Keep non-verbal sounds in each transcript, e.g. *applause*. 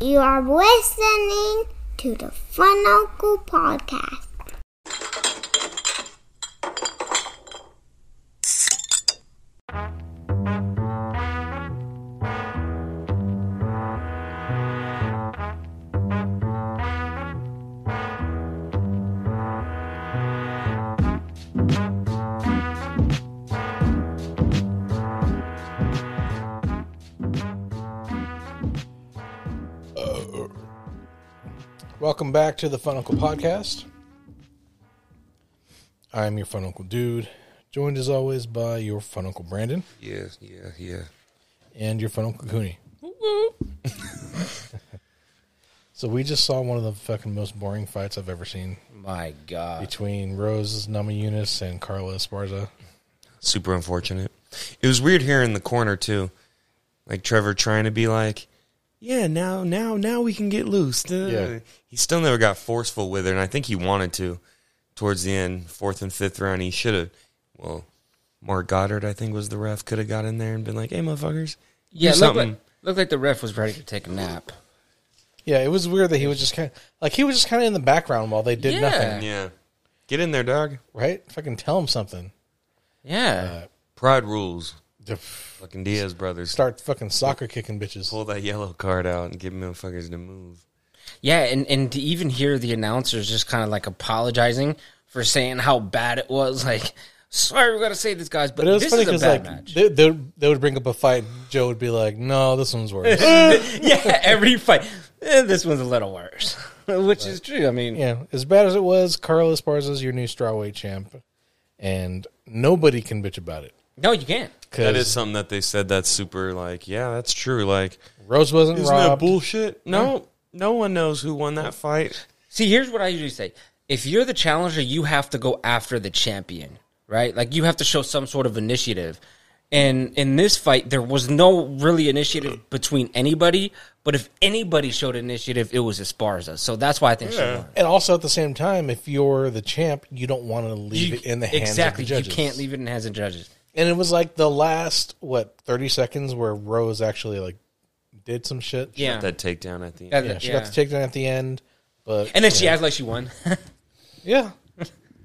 You are listening to the Fun Uncle Podcast. Welcome back to the Fun Uncle Podcast. I'm your Fun Uncle Dude, joined as always by your Fun Uncle Brandon Yeah, yeah, yeah. and your Fun Uncle Cooney. *laughs* so we just saw one of the fucking most boring fights I've ever seen My God. between Rose Namajunas and Carla Esparza. Super unfortunate. It was weird here in the corner too, like Trevor trying to be like, "Yeah, now, now, now we can get loose." Yeah. he still never got forceful with it, and I think he wanted to. Towards the end, fourth and fifth round, he should have. Well, Marc Goddard, I think, was the ref. Could have got in there and been like, "Hey, motherfuckers, Yeah, do looked like, looked like the ref was ready to take a nap. Yeah, it was weird that he was just kind of like he was just kind of in the background while they did Yeah. nothing, yeah, get in there, dog. right? Fucking tell him something. Yeah. Pride rules. Just Fucking Diaz brothers. Start fucking soccer kicking bitches. Pull that yellow card out and get motherfuckers to move. yeah, and, and to even hear the announcers just kind of like apologizing for saying how bad it was. Like, sorry, we got to say this, guys, but, But it was this funny is a because bad like match. they, they they would bring up a fight, Joe would be like, "No, this one's worse." *laughs* yeah, every fight. Eh, this one's a little worse, *laughs* which is true. I mean, yeah, as bad as it was, Carlos Esparza is your new strawweight champ, and nobody can bitch about it no, you can't. That is something that they said that's super like, yeah, that's true. Like, Rose wasn't isn't that robbed. bullshit? No, no one knows who won that fight. See, here's what I usually say. If you're the challenger, you have to go after the champion, right? Like you have to show some sort of initiative. And in this fight, there was no really initiative between anybody. But if anybody showed initiative, it was Esparza. So that's why I think she won. and also at the same time, if you're the champ, you don't want to leave You- it in the hands exactly. of the judges. You can't leave it in the hands of judges. And it was like the last what thirty seconds where Rose actually like did some shit. Yeah. That takedown at the end. Yeah, yeah, she yeah. got the takedown at the end, but And then she yeah. acts like she won. *laughs* yeah,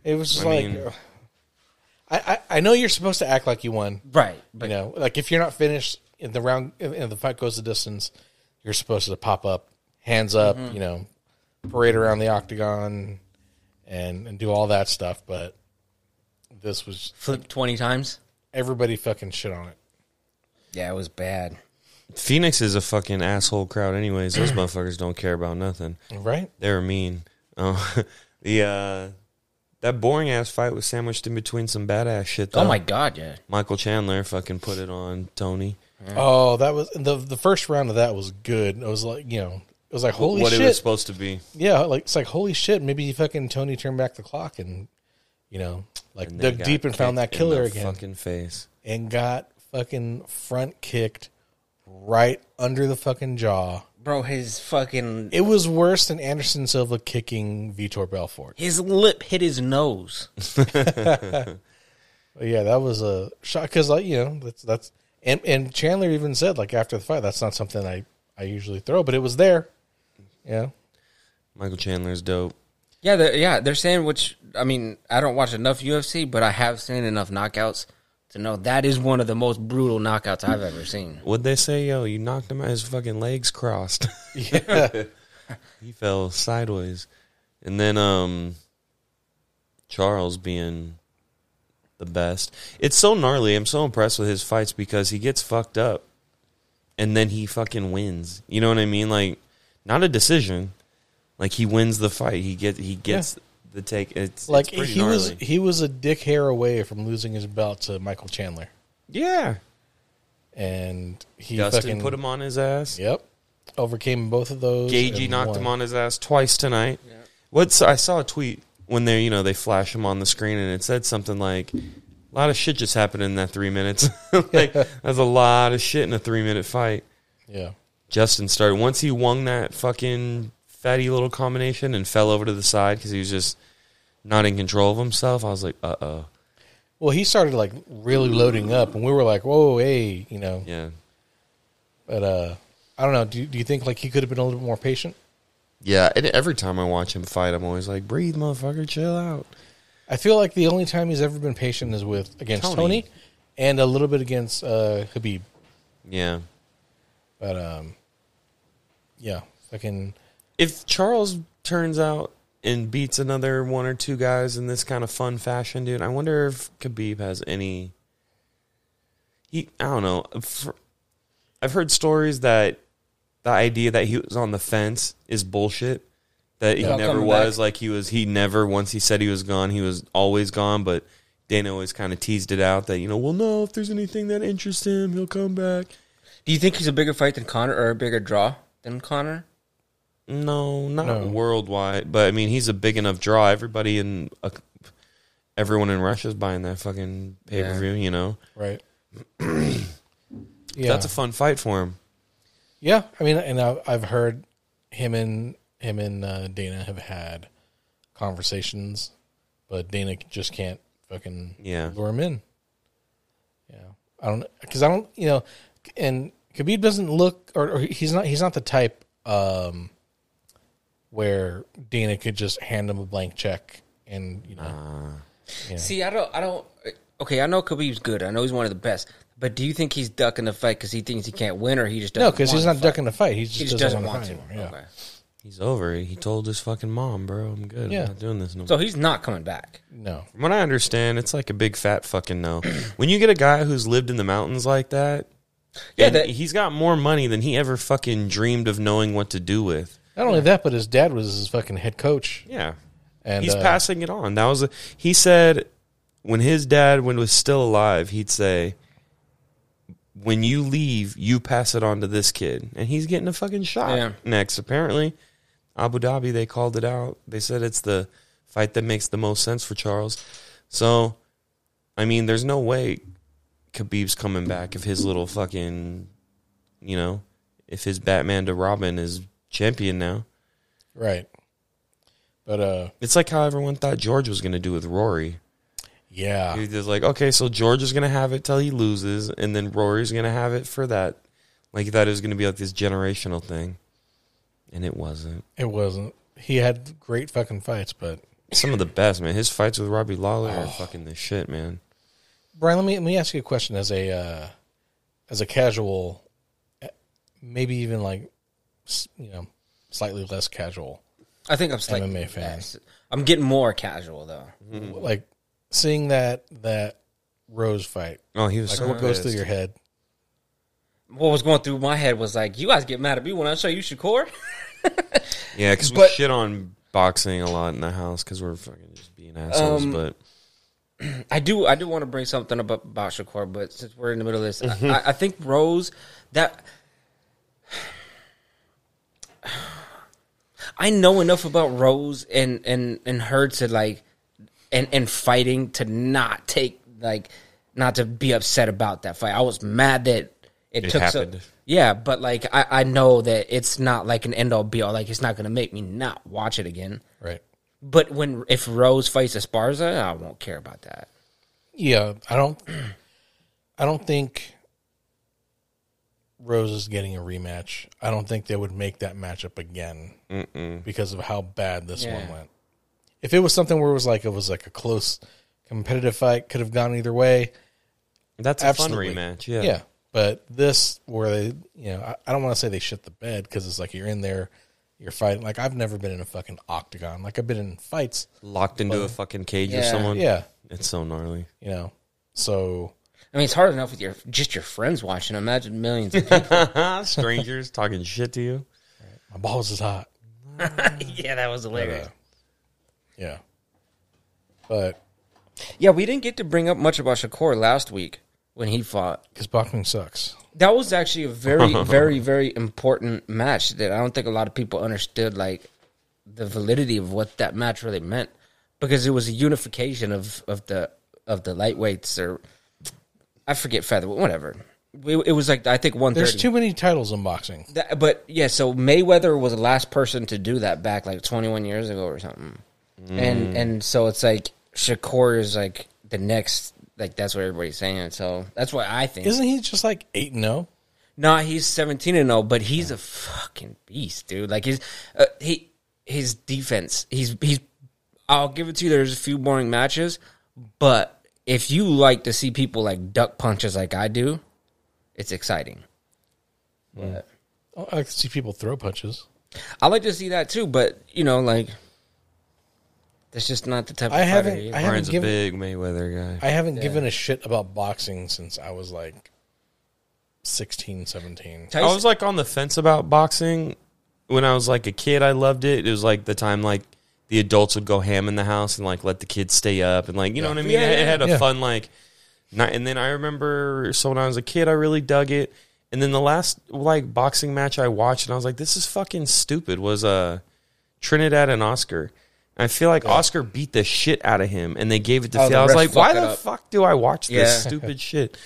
it was just I like. mean- uh, I, I I know you're supposed to act like you won, right. You know, like if you're not finished in the round, and the fight goes the distance, you're supposed to pop up, hands up, Mm-hmm. you know, parade around the octagon, and and do all that stuff. But this was flip 20 times. Everybody fucking shit on it. Yeah, it was bad. Phoenix is a fucking asshole crowd, anyways. Those *clears throat* motherfuckers don't care about nothing. Right? They were mean. Oh, *laughs* the uh, that boring ass fight was sandwiched in between some badass shit. Though. Oh, my God, yeah. Michael Chandler fucking put it on Tony. Oh, that was the the first round of that was good. It was like you know, it was like holy shit. what shit. it was supposed to be. yeah, like it's like holy shit. Maybe fucking Tony turned back the clock and you know, like dug deep and found that killer again. Fucking face. and got fucking front kicked right under the fucking jaw. Bro, his fucking. It was worse than Anderson Silva kicking Vitor Belfort. His lip hit his nose. *laughs* But yeah, that was a shot because, like, you know, that's that's and and Chandler even said like after the fight, that's not something I I usually throw, but it was there. Yeah, Michael Chandler's dope. Yeah, they're, yeah, they're saying which I mean, I don't watch enough UFC, but I have seen enough knockouts to know that is one of the most brutal knockouts I've ever seen. What'd they say? Yo, you knocked him out. His fucking legs crossed. yeah, *laughs* he fell sideways. And then um Charles being the best. It's so gnarly. I'm so impressed with his fights because he gets fucked up and then he fucking wins. You know what I mean? Like not a decision. Like he wins the fight. He get he gets the take. It's like it's pretty he was he was a dick hair away from losing his belt to Michael Chandler, yeah. and he Dustin fucking put him on his ass. Yep, overcame both of those. Gaethje knocked won. him on his ass twice tonight. What's I saw a tweet when they you know they flash him on the screen and it said something like a lot of shit just happened in that three minutes. *laughs* like *laughs* that's a lot of shit in a three minute fight. Yeah, Justin started once he won that fucking fatty little combination and fell over to the side because he was just not in control of himself. I was like, uh oh, well, he started like really loading up, and we were like, "Whoa, hey," you know. yeah. But uh, I don't know. Do you, do you think like he could have been a little bit more patient? Yeah, and every time I watch him fight, I'm always like, breathe, motherfucker, chill out. I feel like the only time he's ever been patient is with against Tony. Tony, and a little bit against uh, Khabib. Yeah. But um, yeah, fucking If Charles turns out and beats another one or two guys in this kind of fun fashion, dude, I wonder if Khabib has any. He, I don't know. I've heard stories that the idea that he was on the fence is bullshit. That he About never was back. like he was. He never once he said he was gone, he was always gone. But Dana always kind of teased it out that you know, well, no, if there's anything that interests him, he'll come back. Do you think he's a bigger fight than Conor or a bigger draw than Conor? No, not No. worldwide, but I mean, he's a big enough draw. Everybody in, uh, everyone in Russia's buying that fucking pay per view. You know, right. *clears throat* yeah, that's a fun fight for him. yeah. I mean, and I, I've heard him and him and uh, Dana have had conversations, but Dana just can't fucking Yeah. lure him in. Yeah, I don't because I don't you know, and Khabib doesn't look or, or he's not he's not the type um where Dana could just hand him a blank check and you know ah. Yeah. See, I don't, I don't. Okay, I know Khabib's good. I know he's one of the best. But do you think he's ducking the fight because he thinks he can't win, or he just doesn't no because he's want not to fight? ducking the fight he just, He just doesn't, doesn't want want to to. anymore. Yeah. Okay. He's over. He told his fucking mom, bro, I'm good. Yeah. I'm not doing this no more. So he's not coming back. No, From what I understand, it's like a big fat fucking no. *clears throat* when you get a guy who's lived in the mountains like that, Yeah, that- he's got more money than he ever fucking dreamed of knowing what to do with. Not only that, but his dad was his fucking head coach, Yeah. and he's uh, passing it on. That was a, he said when his dad when was still alive, he'd say when you leave, you pass it on to this kid. And he's getting a fucking shot Yeah. next. Apparently, Abu Dhabi they called it out. They said it's the fight that makes the most sense for Charles. So, I mean, there's no way Khabib's coming back if his little fucking, you know, if his Batman to Robin is champion now. right. But uh, It's like how everyone thought George was going to do with Rory. yeah, He was like, okay, so George is gonna have it till he loses, and then Rory's gonna have it for that. Like that is gonna be like this generational thing, and it wasn't. it wasn't. He had great fucking fights, but Some of the best, man. His fights with Robbie Lawler Oh. are *sighs* fucking the shit, man. Brian, let me let me ask you a question as a uh, as a casual, eh, maybe even like you know slightly less casual, I think I'm slightly MMA fan. yes. I'm getting more casual though. like seeing that that Rose fight. Oh, he was Like so what goes through your head? What was going through my head was like, you guys get mad at me when I show you Shakur. *laughs* Yeah, because we But- shit on boxing a lot in the house because we're fucking just being assholes. Um, but *clears throat* I do I do want to bring something up about Shakur, but since we're in the middle of this, I, I think Rose that I know enough about Rose and and and her to like and and fighting to not take like not to be upset about that fight. I was mad that it, It took happened. so yeah, but like I, I know that it's not like an end all be all. Like it's not going to make me not watch it again. Right. But when if Rose fights Esparza, I won't care about that. Yeah, I don't. *clears throat* I don't think Rose is getting a rematch. I don't think they would make that matchup again because of how bad this Yeah. one went. If it was something where it was like it was like a close competitive fight, could have gone either way. that's a Absolutely. fun rematch. Yeah. Yeah, but this where they, you know, I, I don't want to say they shit the bed because it's like you're in there, you're fighting. Like I've never been in a fucking octagon. Like I've been in fights. locked into a fucking cage or Yeah. someone. Yeah, it's so gnarly. you know. So I mean, it's hard enough with your just your friends watching. Imagine millions of people. *laughs* Strangers talking shit to you. my balls is hot. *laughs* yeah, that was But, hilarious. uh, yeah, but yeah, we didn't get to bring up much about Shakur last week when he fought. because boxing sucks. That was actually a very, *laughs* very, very important match that I don't think a lot of people understood, like the validity of what that match really meant, because it was a unification of of the of the lightweights or I forget featherweight, whatever. It, it was like I think one There's too many titles in boxing. That, but yeah, so Mayweather was the last person to do that back like 21 years ago or something, and and so it's like Shakur is like the next, like that's what everybody's saying. So that's what I think. Isn't he just like eight and oh? zero? Nah, he's seventeen and zero, but he's a fucking beast, dude. Like his uh, he his defense. He's he's. I'll give it to you. There's a few boring matches, but if you like to see people like duck punches like I do, it's exciting. Mm. But Oh, I like to see people throw punches. I like to see that too. But you know, like that's just not the type. Of I fighter haven't- he is. I haven't Brian's a given- big Mayweather guy. I haven't given a shit about boxing since I was like 16, 17. I was like on the fence about boxing when I was like a kid. I loved it. It was like the time like the adults would go ham in the house and like let the kids stay up and like you know what I mean. Yeah, it, had a yeah. fun like night. And then I remember so when I was a kid, I really dug it. And then the last like boxing match I watched and I was like, this is fucking stupid. Was uh Trinidad and Oscar. And I feel like Oscar beat the shit out of him, and they gave it to Oh, Phil. I was like, why the up. fuck do I watch this Yeah. stupid *laughs* shit?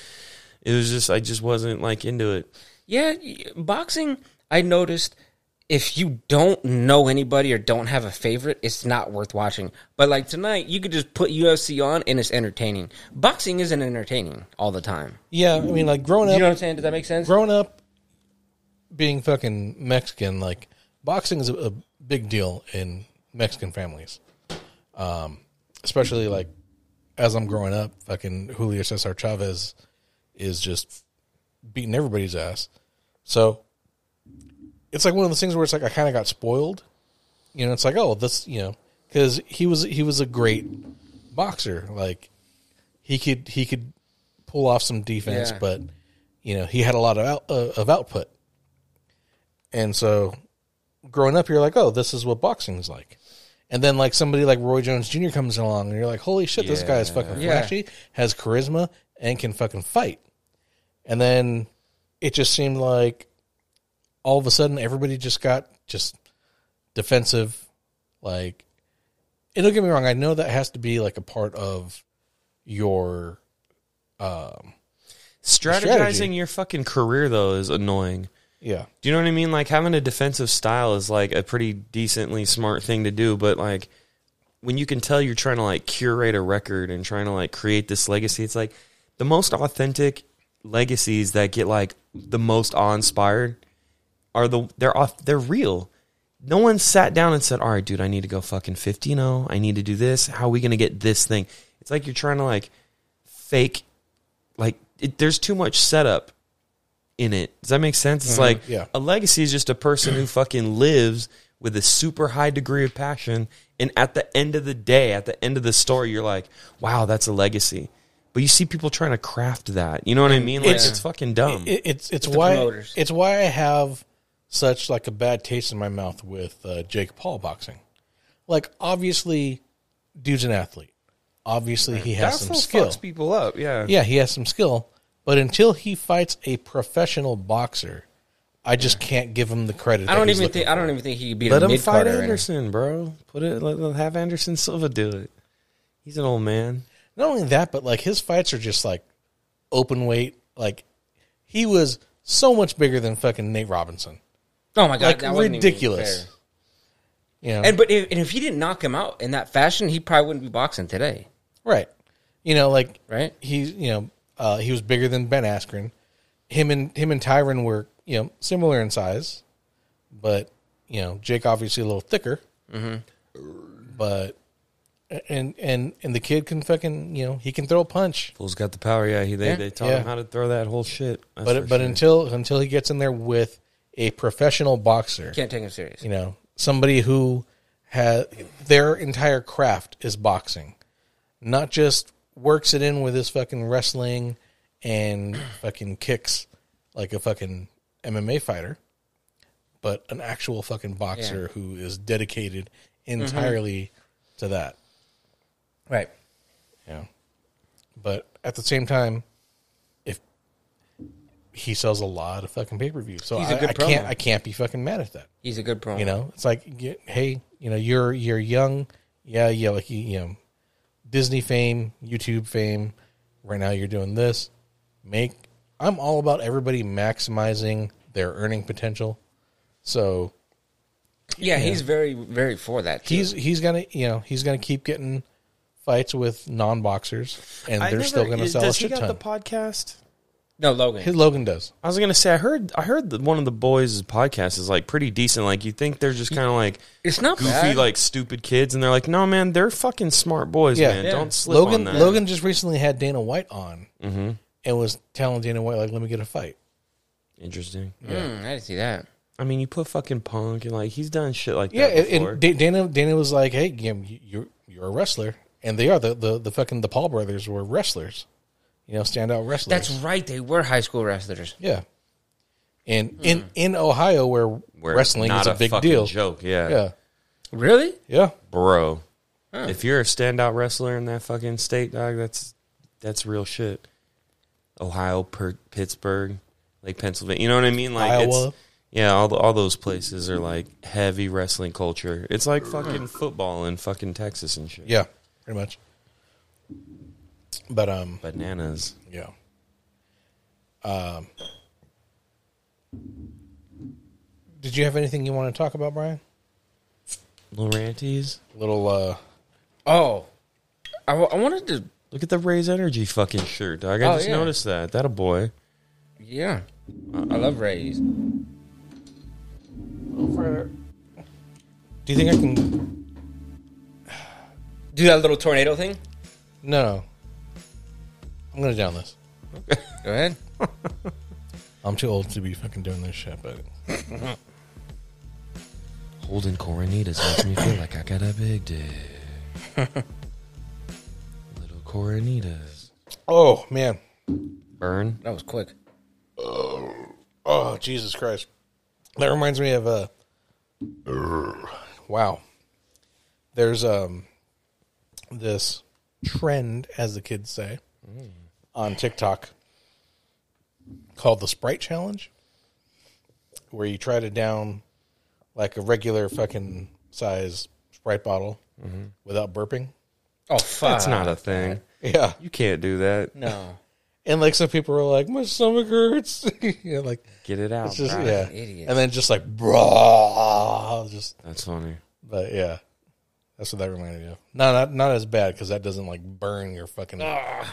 It was just I just wasn't like into it. Yeah, boxing. I noticed if you don't know anybody or don't have a favorite, it's not worth watching. But like tonight, you could just put UFC on and it's entertaining. Boxing isn't entertaining all the time. Yeah, I mean, like growing up, You know what I'm saying? Does that make sense? growing up, being fucking Mexican, like boxing is a, a big deal in Mexican families. Um, especially like as I'm growing up, fucking Julio Cesar Chavez is just beating everybody's ass. So it's like one of those things where it's like I kind of got spoiled. You know, it's like oh, this, you know, because he was he was a great boxer. Like he could he could pull off some defense, Yeah. but you know he had a lot of out, uh, of output. And so, growing up, you're like, oh, this is what boxing is like. And then like somebody like Roy Jones Jr. comes along, and you're like, holy shit, this guy is fucking Yeah. flashy, has charisma, and can fucking fight. And then it just seemed like all of a sudden everybody just got just defensive. Like, and don't get me wrong, I know that has to be like a part of your um Strategizing strategy. your fucking career though is annoying. yeah. Do you know what I mean? Like having a defensive style is like a pretty decently smart thing to do, but like when you can tell you're trying to like curate a record and trying to like create this legacy, it's like the most authentic legacies that get like the most awe inspired are the they're off they're real. No one sat down and said, "All right, dude, I need to go fucking 50 0. I need to do this. How are we going to get this thing?" It's like you're trying to like fake like it, there's too much setup in it. Does that make sense? It's mm-hmm. like Yeah. a legacy is just a person who fucking lives with a super high degree of passion. And at the end of the day, at the end of the story, you're like, wow, that's a legacy. But you see people trying to craft that. You know what I mean? Like, It's- it's, fucking dumb. It, it's it's why promoters. it's why I have such like a bad taste in my mouth with uh, Jake Paul boxing. Like obviously, dude's an athlete. Obviously, he has That's some what skill. fucks people up. Yeah. Yeah, he has some skill. But until he fights a professional boxer, I just can't give him the credit. I don't he's even looking think. I don't even think he could beat Let a him mid fight carder. Anderson, bro. Put it. Let, let- have Anderson Silva do it. He's an old man. Not only that, but like his fights are just like open weight. Like he was so much bigger than fucking Nate Robinson. Oh my god, Like that ridiculous. fair. You know, And but if, and if he didn't knock him out in that fashion, he probably wouldn't be boxing today, right? You know, like right? he's you know uh, he was bigger than Ben Askren. Him and him and Tyron were you know similar in size, but you know Jake obviously a little thicker. But and and and the kid can fucking you know he can throw a punch. Fool's got the power. Yeah, he, they Yeah. they taught Yeah. him how to throw that whole shit. That's but but sure. until until he gets in there with a professional boxer, Can't take him serious. you know somebody who has their entire craft is boxing, not just works it in with his fucking wrestling and fucking kicks like a fucking MMA fighter, but an actual fucking boxer who is dedicated mm-hmm. entirely to that. Right. Yeah. But at the same time, he sells a lot of fucking pay per view, so He's a I, good I can't. I can't be fucking mad at that. He's a good pro. You know, it's like, y- hey, you know, you're you're young, yeah, yeah, like you, you know, Disney fame, YouTube fame. Right now, you're doing this. Make I'm all about everybody maximizing their earning potential. So yeah, he's very very for that. Too. he's he's gonna you know he's gonna keep getting fights with non boxers, and I they're never- still gonna is- sell a Does he shit got ton. the podcast? No, Logan. His Logan does. I was gonna say I heard I heard that one of the boys' podcasts is like pretty decent. Like you think they're just kind of like it's not goofy, bad. like stupid kids, and they're like, no man, they're fucking smart boys, Yeah. man. Yeah. Don't slip Logan on that. Logan just recently had Dana White on and was telling Dana White like, "Let me get a fight." Interesting. Mm, I didn't see that. I mean, you put fucking Punk and like he's done shit like Yeah, that and, before. and Da- Dana Dana was like, "Hey, yeah, you- you're you're a wrestler," and they are the the the fucking the Paul brothers were wrestlers, you know, standout wrestlers. That's right. They were high school wrestlers. yeah. And in in Ohio, where, Where wrestling not is a, big fucking deal, Joke, yeah, yeah, Really? yeah, bro. If you're a standout wrestler in that fucking state, dog, that's that's real shit. Ohio, per- Pittsburgh, like Pennsylvania. You know what I mean? Like Iowa. It's, yeah, all the, all those places are like heavy wrestling culture. It's like fucking football in fucking Texas and shit. yeah, pretty much. But um, Bananas. yeah. Um, did you have anything you want to talk about, Brian? Little ranties. Little uh, Oh, I, w- I wanted to. Look at the Raze Energy fucking shirt, dog. I Oh, just yeah. noticed that. That a boy. Yeah, I love Raze. Do you think I can? Do that little tornado thing. No. I'm gonna down this. Go ahead. *laughs* I'm too old to be fucking doing this shit, but *laughs* Holding Coronitas makes me feel like I got a big dick. *laughs* Little Coronitas. oh man, Burn. That was quick. oh, oh Jesus Christ, that reminds me of a. wow, there's um this trend, as the kids say, mm. On TikTok called the Sprite Challenge, where you try to down like a regular fucking size Sprite bottle without burping. Oh fuck. That's not a thing. Yeah. You can't do that. no. *laughs* And like some people are like, my stomach hurts. *laughs* you know, like Get it out. it's just yeah. idiot. And then just like bro, just That's funny. but yeah, that's what that reminded me of. No, not not as bad because that doesn't like burn your fucking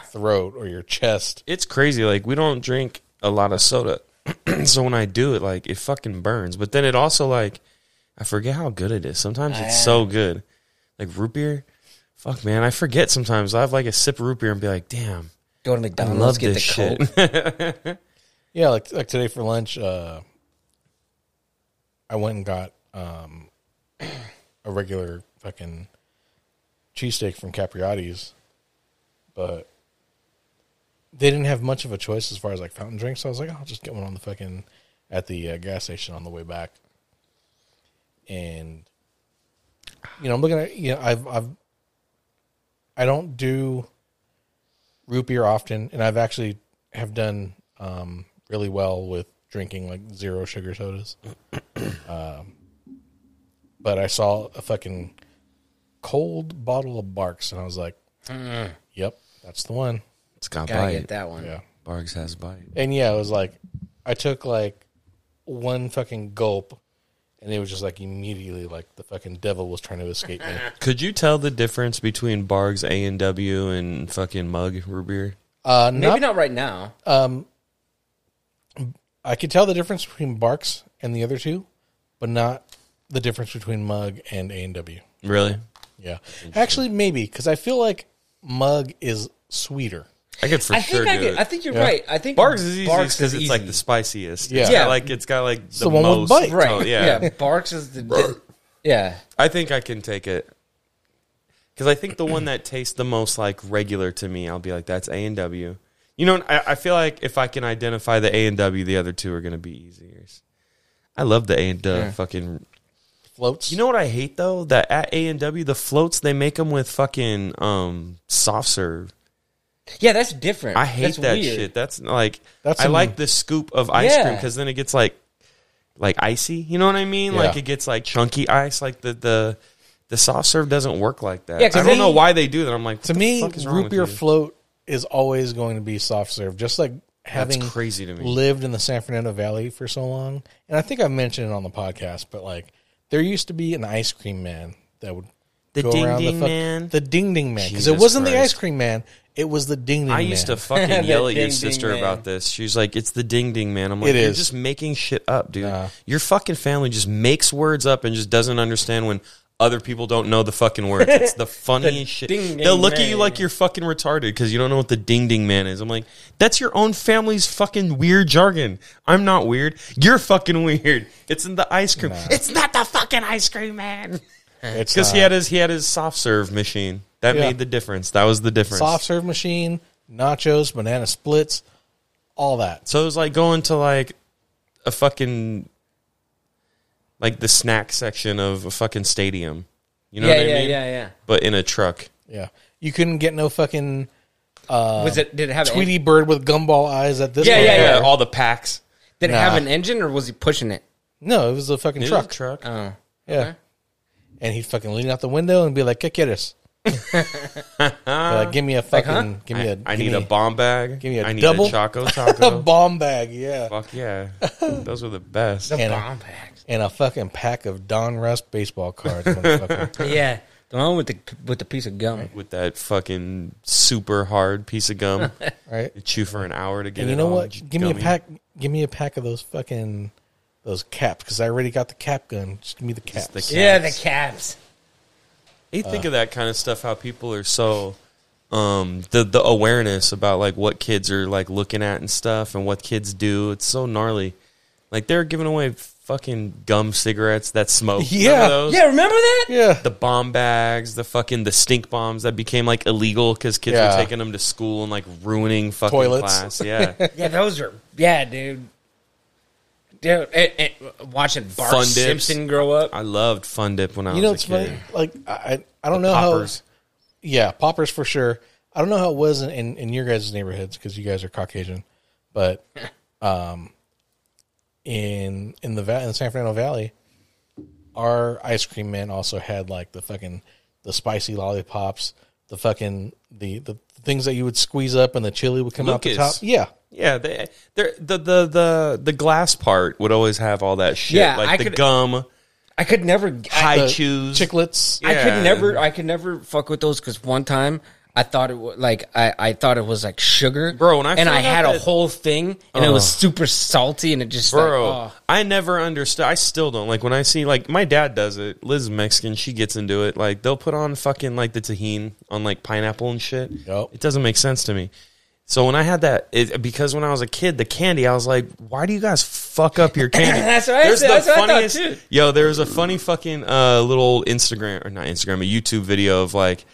throat or your chest. It's crazy. Like we don't drink a lot of soda, *clears throat* so when I do it, like it fucking burns. But then it also like I forget how good it is. Sometimes it's so good. Like root beer. Fuck man, I forget sometimes. I have like a sip of root beer and be like, damn, Go to I McDonald's, love get this the shit. Coke. *laughs* Yeah, like like today for lunch, uh, I went and got um, *clears throat* a regular fucking cheesesteak from Capriati's, but they didn't have much of a choice as far as like fountain drinks. So I was like, I'll just get one on the fucking at the uh, gas station on the way back. And you know, I'm looking at you know, I've I've I don't do root beer often, and I've actually have done um, really well with drinking like zero sugar sodas. *coughs* um, but I saw a fucking cold bottle of Barq's, and I was like, "Yep, that's the one." It's got Gotta bite. get that one. Yeah, Barq's has bite. and yeah, it was like I took like one fucking gulp, and it was just like immediately like the fucking devil was trying to escape me. *laughs* Could you tell the difference between Barq's A and W and fucking Mug root beer? Uh, Maybe not, not right now. I could tell the difference between Barq's and the other two, but not the difference between Mug and A and W. Really? Yeah, actually, maybe because I feel like Mug is sweeter. I could for I sure think I, do get, it. I think you're Yeah. right. I think Barq's is easy Barq's because is it's like easy. the spiciest. Yeah. It's Yeah. got like it's got like the, the one with most bite. right. oh, yeah. yeah. Barq's is the yeah. I think I can take it because I think the one that tastes the most like regular to me, I'll be like, that's A and W. You know, I, I feel like if I can identify the A and W, the other two are going to be easier. I love the A and uh, W fucking. Floats. You know what I hate though? That at A and W, the floats they make them with fucking um soft serve. Yeah, that's different. I hate That's that weird. shit. That's like That's I like the scoop of ice Yeah. cream because then it gets like like icy. You know what I mean? Yeah. Like it gets like chunky ice. Like the the the soft serve doesn't work like that. Yeah, 'cause I don't they- know why they do that. I'm like, to the me, fuck is root beer float is always going to be soft serve. Just like having crazy to me. lived in the San Fernando Valley for so long, and I think I've mentioned it on the podcast, but like there used to be an ice cream man that would The go Ding around Ding the fuck- Man? the ding ding man, because Jesus it wasn't the Christ. ice cream man; It was the ding ding. Man. I used to fucking *laughs* The yell at your ding ding sister man. about this. She's like, "It's the ding ding man." I'm like, It "You're is. just making shit up, dude. Nah. Your fucking family just makes words up and just doesn't understand when other people don't know the fucking words. It's the *laughs* funniest shit. ding They'll ding look at you like you're fucking retarded because you don't know what the ding ding man is. I'm like, that's your own family's fucking weird jargon. I'm not weird. You're fucking weird. It's in the ice cream. It's not the fucking ice cream man. *laughs* It's Because he had his he had his soft serve machine. That Yeah. made the difference. That was the difference. soft serve machine, nachos, banana splits, all that. So it was like going to like a fucking like the snack section of a fucking stadium. You know yeah, what I yeah, mean? yeah, yeah. But in a truck. Yeah, you couldn't get no fucking uh, was it? Did it have? Tweety bird with gumball eyes at this. Yeah, point. yeah, yeah. all the packs. Did it have an engine or was he pushing it? No, it was a fucking It was truck. a truck. Oh, Yeah, Okay. and he'd fucking lean out the window and be like, "¿Qué quieres?" Be like, give me a fucking, huh? give me a, I need me a bomb bag. give me a I need double- a choco *laughs* a bomb bag, yeah, Fuck yeah. *laughs* Those were the best. The And a- bomb bags. And a fucking pack of Donruss baseball cards. *laughs* motherfucker. Yeah, the one with the with the piece of gum. With that fucking super hard piece of gum. *laughs* right? You chew for an hour to get And it you know all what? Give me a gummy. pack. Give me a pack of those fucking those caps because I already got the cap gun. Just give me the caps. the cap. Yeah, the caps. You think of that kind of stuff, how people are so um the the awareness about like what kids are like looking at and stuff and what kids do. It's so gnarly. Like they're giving away fucking gum cigarettes that smoke. *laughs* Yeah. Remember those? Yeah, remember that? yeah, The bomb bags, the fucking the stink bombs that became like illegal because kids Yeah. were taking them to school and like ruining fucking Toilets. class. *laughs* Yeah, Yeah, those are yeah, dude. Dude, and, and watching Bart Fun dips. Simpson grow up. I loved Fun Dip when I was. you know was it's a kid. funny. Like I, I don't know Poppers. how. Yeah, poppers for sure. I don't know how it was in, in, in your guys' neighborhoods because you guys are Caucasian, but um, in in the in the San Fernando Valley, our ice cream man also had like the fucking the spicy lollipops, the fucking the the things that you would squeeze up and the chili would come out the top. Yeah, Yeah, they, the the the the glass part would always have all that shit, Yeah, like I the could- gum, I could never. I, high the chews, chiclets. I could never. I could never fuck with those because one time I thought it was like I, I thought it was like sugar, Bro, when I and I found out had a whole thing and it was super salty and it just like, bro. oh. I never understood. I still don't like when I see like my dad does it. Liz is Mexican, she gets into it. Like they'll put on fucking like the Tajín on like pineapple and shit. Yup. It doesn't make sense to me. So when I had that, it, because when I was a kid, the candy, I was like, "Why do you guys fuck up your candy?" *laughs* That's what I said. That's what I thought, too. Yo, there was a funny fucking uh, little Instagram or not Instagram, a YouTube video of like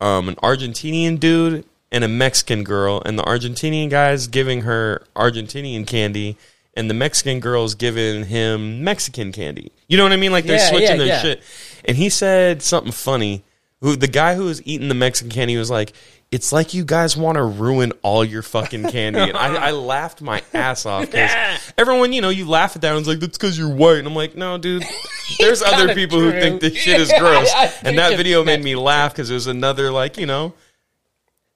um, an Argentinian dude and a Mexican girl, and the Argentinian guy's giving her Argentinian candy, and the Mexican girl's giving him Mexican candy. You know what I mean? Like they're Yeah, switching yeah, their yeah. shit. And he said something funny. Who the guy who was eating the Mexican candy was like, "It's like you guys want to ruin all your fucking candy." And I, I *laughs* laughed my ass off because everyone, you know, you laugh at that and it's like, "That's because you're white." And I'm like, "No, dude, *laughs* there's other people who think this shit is *laughs* gross." I think and that video made me laugh because it was another like, you know.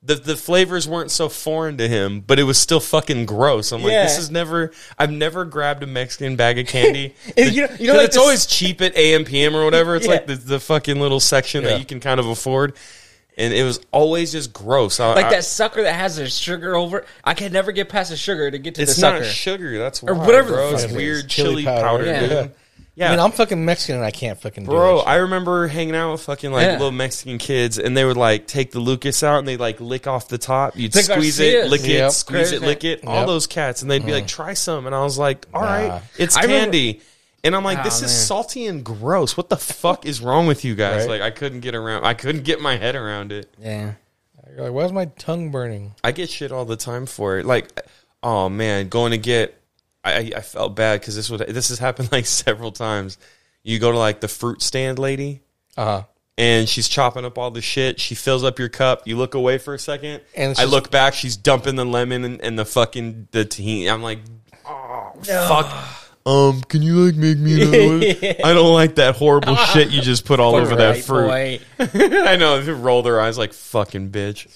The, the flavors weren't so foreign to him, but it was still fucking gross. I'm like, Yeah. this is never. I've never grabbed a Mexican bag of candy. And you know- you know, like it's this- always cheap at AMPM or whatever. It's Yeah. like the, the fucking little section Yeah. that you can kind of afford, and it was always just gross. I, like I- that sucker that has the sugar over. it. I can never get past the sugar to get to It's the sucker. It's not sugar. That's why, Or whatever the bro. fuck It's weird Chili chili, powder. powder, Yeah. dude. Yeah, I mean, I'm fucking Mexican and I can't fucking Bro, that I remember hanging out with fucking like Yeah. little Mexican kids, and they would like take the Lucas out and they like lick off the top. You'd The squeeze it, lick Yep. it, squeeze it, lick it. All Yep. those cats, and they'd be like, mm. "Try some," and I was like, "All right, Nah. it's I remember- candy." And I'm like, Oh, "This is salty and gross. What the fuck is wrong with you guys?" Right. Like, I couldn't get around. I couldn't get my head around it. yeah. You're like, why's my tongue burning? I get shit all the time for it. Like, oh man, going to get. I I felt bad because this would this has happened *laughs* like several times. You go to like the fruit stand lady, Uh huh. and she's chopping up all the shit. She fills up your cup. You look away for a second, And I look back. She's dumping the lemon and, and the fucking the Tajín. I'm like, oh fuck. Um, can you like make me *laughs* another one? I don't like that horrible *laughs* shit you just put all over that fruit. *laughs* I know. They roll their eyes like fucking bitch.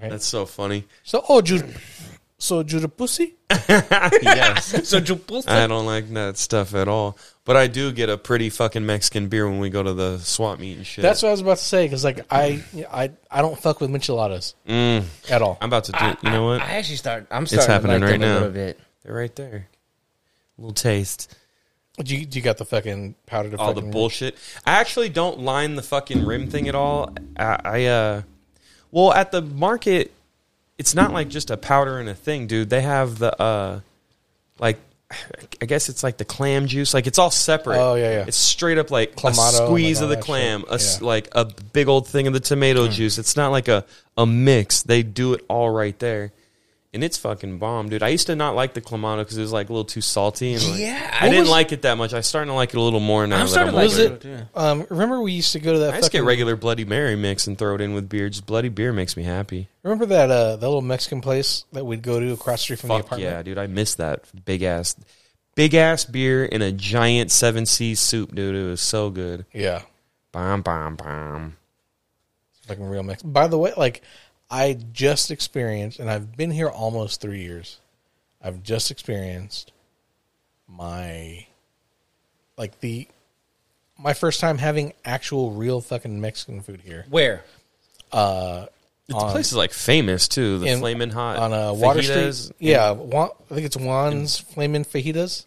Right. That's so funny. So, oh, juice. soju de pussy. yes. So Jupul- I don't like that stuff at all. But I do get a pretty fucking Mexican beer when we go to the swap meet and shit. That's what I was about to say because like I I I don't fuck with micheladas Mm, at all. I'm about to do. you know what? I actually start. I'm starting happening to like right them a now. little bit. They're right there. Little taste. Do you, do you got the fucking powder? To all the fucking- bullshit. I actually don't line the fucking rim thing at all. I, I uh, well, at the market, it's not like just a powder and a thing, dude. They have the uh, like, I guess it's like the clam juice. Like it's all separate. Oh, yeah, yeah. It's straight up like Clamato a squeeze and of the clam, shit. a s- Yeah. like a big old thing of the tomato juice. It's not like a a mix. They do it all right there. And it's fucking bomb, dude. I used to not like the clamato because it was like a little too salty. And like, Yeah, I what didn't was- like it that much. I'm starting to like it a little more now. I'm that starting to like older. it? Yeah. Um, remember we used to go to that. I just get fucking- regular Bloody Mary mix and throw it in with beer. Just Bloody beer makes me happy. Remember that uh, that little Mexican place that we'd go to across the street from the Fuck apartment? yeah, dude! I miss that big ass, big ass beer in a giant seven C soup, dude. It was so good. Yeah, Bam, bam, bam. fucking real Mex. By the way, like I just experienced, and I've been here almost three years. I've just experienced my like the my first time having actual real fucking Mexican food here. Where? Uh, The on- place is like famous too. The in- flaming hot on uh, Water fajitas. Street. Yeah, Juan, I think it's Juan's Flamin' Fajitas,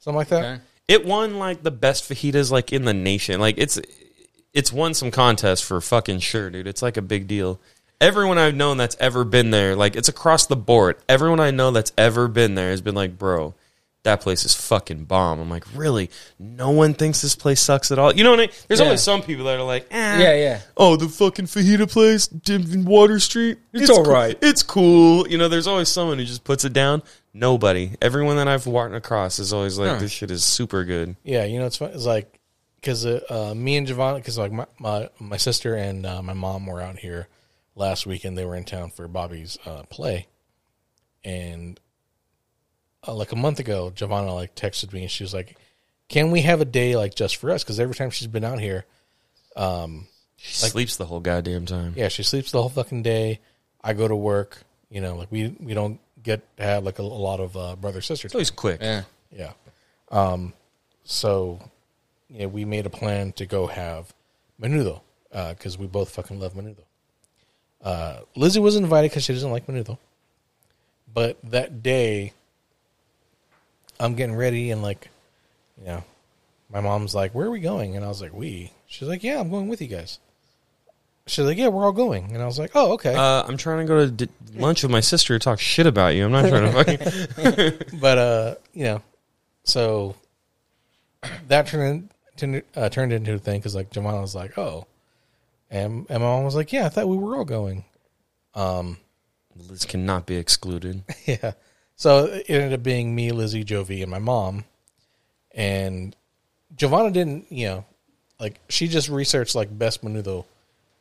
something like that. Okay. It won like the best fajitas like in the nation. Like it's it's won some contest for fucking sure, dude. It's like a big deal. Everyone I've known that's ever been there, like it's across the board. Everyone I know that's ever been there has been like, bro, that place is fucking bomb. I'm like, really? No one thinks this place sucks at all. You know what I mean? There's Yeah. always some people that are like, eh, Yeah, yeah. Oh, the fucking fajita place in Water Street. It's all cool. right. It's cool. You know, there's always someone who just puts it down. Nobody. Everyone that I've walked across is always like, Huh. this shit is super good. Yeah, you know it's. It's like because uh, uh, me and Giovanna, because like my, my my sister and uh, my mom were out here last weekend. They were in town for Bobby's uh, play, and uh, like a month ago, Giovanna like texted me and she was like, "Can we have a day like just for us?" Because every time she's been out here, She sleeps the whole goddamn time. yeah, she sleeps the whole fucking day. I go to work. You know, like we we don't get to have like a, a lot of uh, brother sister. It's always quick. Yeah. Yeah. Um, so, yeah, we made a plan to go have menudo because we both fucking love menudo. Uh, Lizzie was invited because she doesn't like menudo. But that day, I'm getting ready and like, you know, my mom's like, "Where are we going?" And I was like, "We." She's like, "Yeah, I'm going with you guys." She's like, "Yeah, we're all going." And I was like, "Oh, okay." Uh, I'm trying to go to d- lunch with my sister to talk shit about you. I'm not trying to fucking. *laughs* *laughs* but uh, you know, so that turned into, uh, turned into a thing because like Giovanna was like, "Oh," and and my mom was like, "Yeah, I thought we were all going." Um, Liz cannot be excluded. *laughs* yeah, so it ended up being me, Lizzie, Jovi, and my mom, and Giovanna didn't, you know, like she just researched like best menudo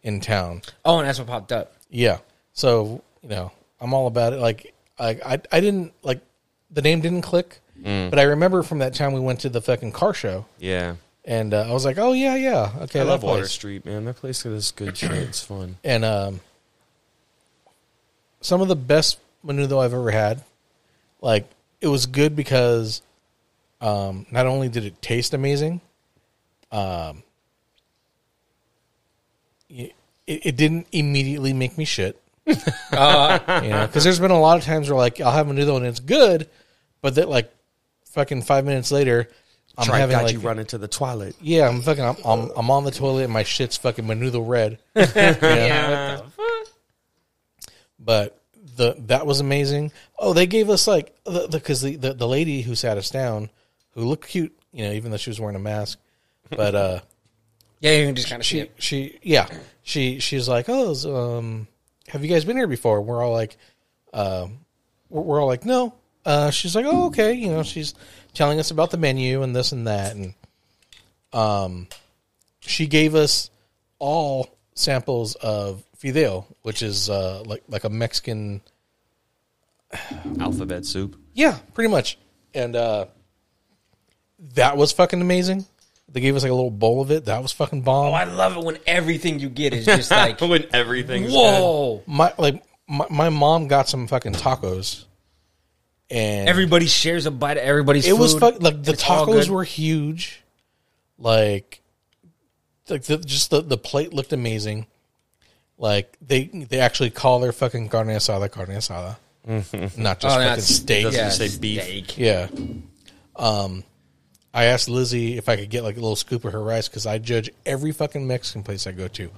in town. Oh, and that's what popped up. Yeah, so you know, I'm all about it. Like I I, I didn't like the name didn't click. But I remember from that time we went to the fucking car show, Yeah. And uh, I was like, oh yeah, yeah, okay. I that love Water. Street, man. That place is good shit. It's *clears throat* fun. And um, some of the best menudo I've ever had. Like it was good because um, not only did it taste amazing, um, it, it didn't immediately make me shit. *laughs* Uh, You know, because there's been a lot of times where like I'll have menudo and it's good, but that like fucking five minutes later, I'm Try having got like you run into the toilet. yeah, I'm fucking I'm, I'm I'm on the toilet and my shit's fucking menudo red. *laughs* yeah, the fuck? but the that was amazing. Oh, they gave us like the because the, the the lady who sat us down, who looked cute, you know, even though she was wearing a mask, but uh, *laughs* Yeah, you can just kind of she she yeah she she's like, oh, is, um, have you guys been here before? We're all like, um, we're, we're all like, no. Uh, she's like, oh, okay, you know, she's telling us about the menu and this and that, and um, she gave us all samples of fideo, which is uh like like a Mexican Alphabet soup. Yeah, pretty much. And uh that was fucking amazing. They gave us like a little bowl of it. That was fucking bomb. Oh, I love it when everything you get is just like, *laughs* when everything's whoa. my like my, my mom got some fucking tacos, and Everybody shares a bite of everybody's it food. was fuck, like the It's tacos were huge, like like the, just the the plate looked amazing. Like they they actually call their fucking carne asada carne asada, not just Oh, fucking that's- steak. doesn't yeah, say beef. steak. Yeah. Um, I asked Lizzie if I could get like a little scoop of her rice because I judge every fucking Mexican place I go to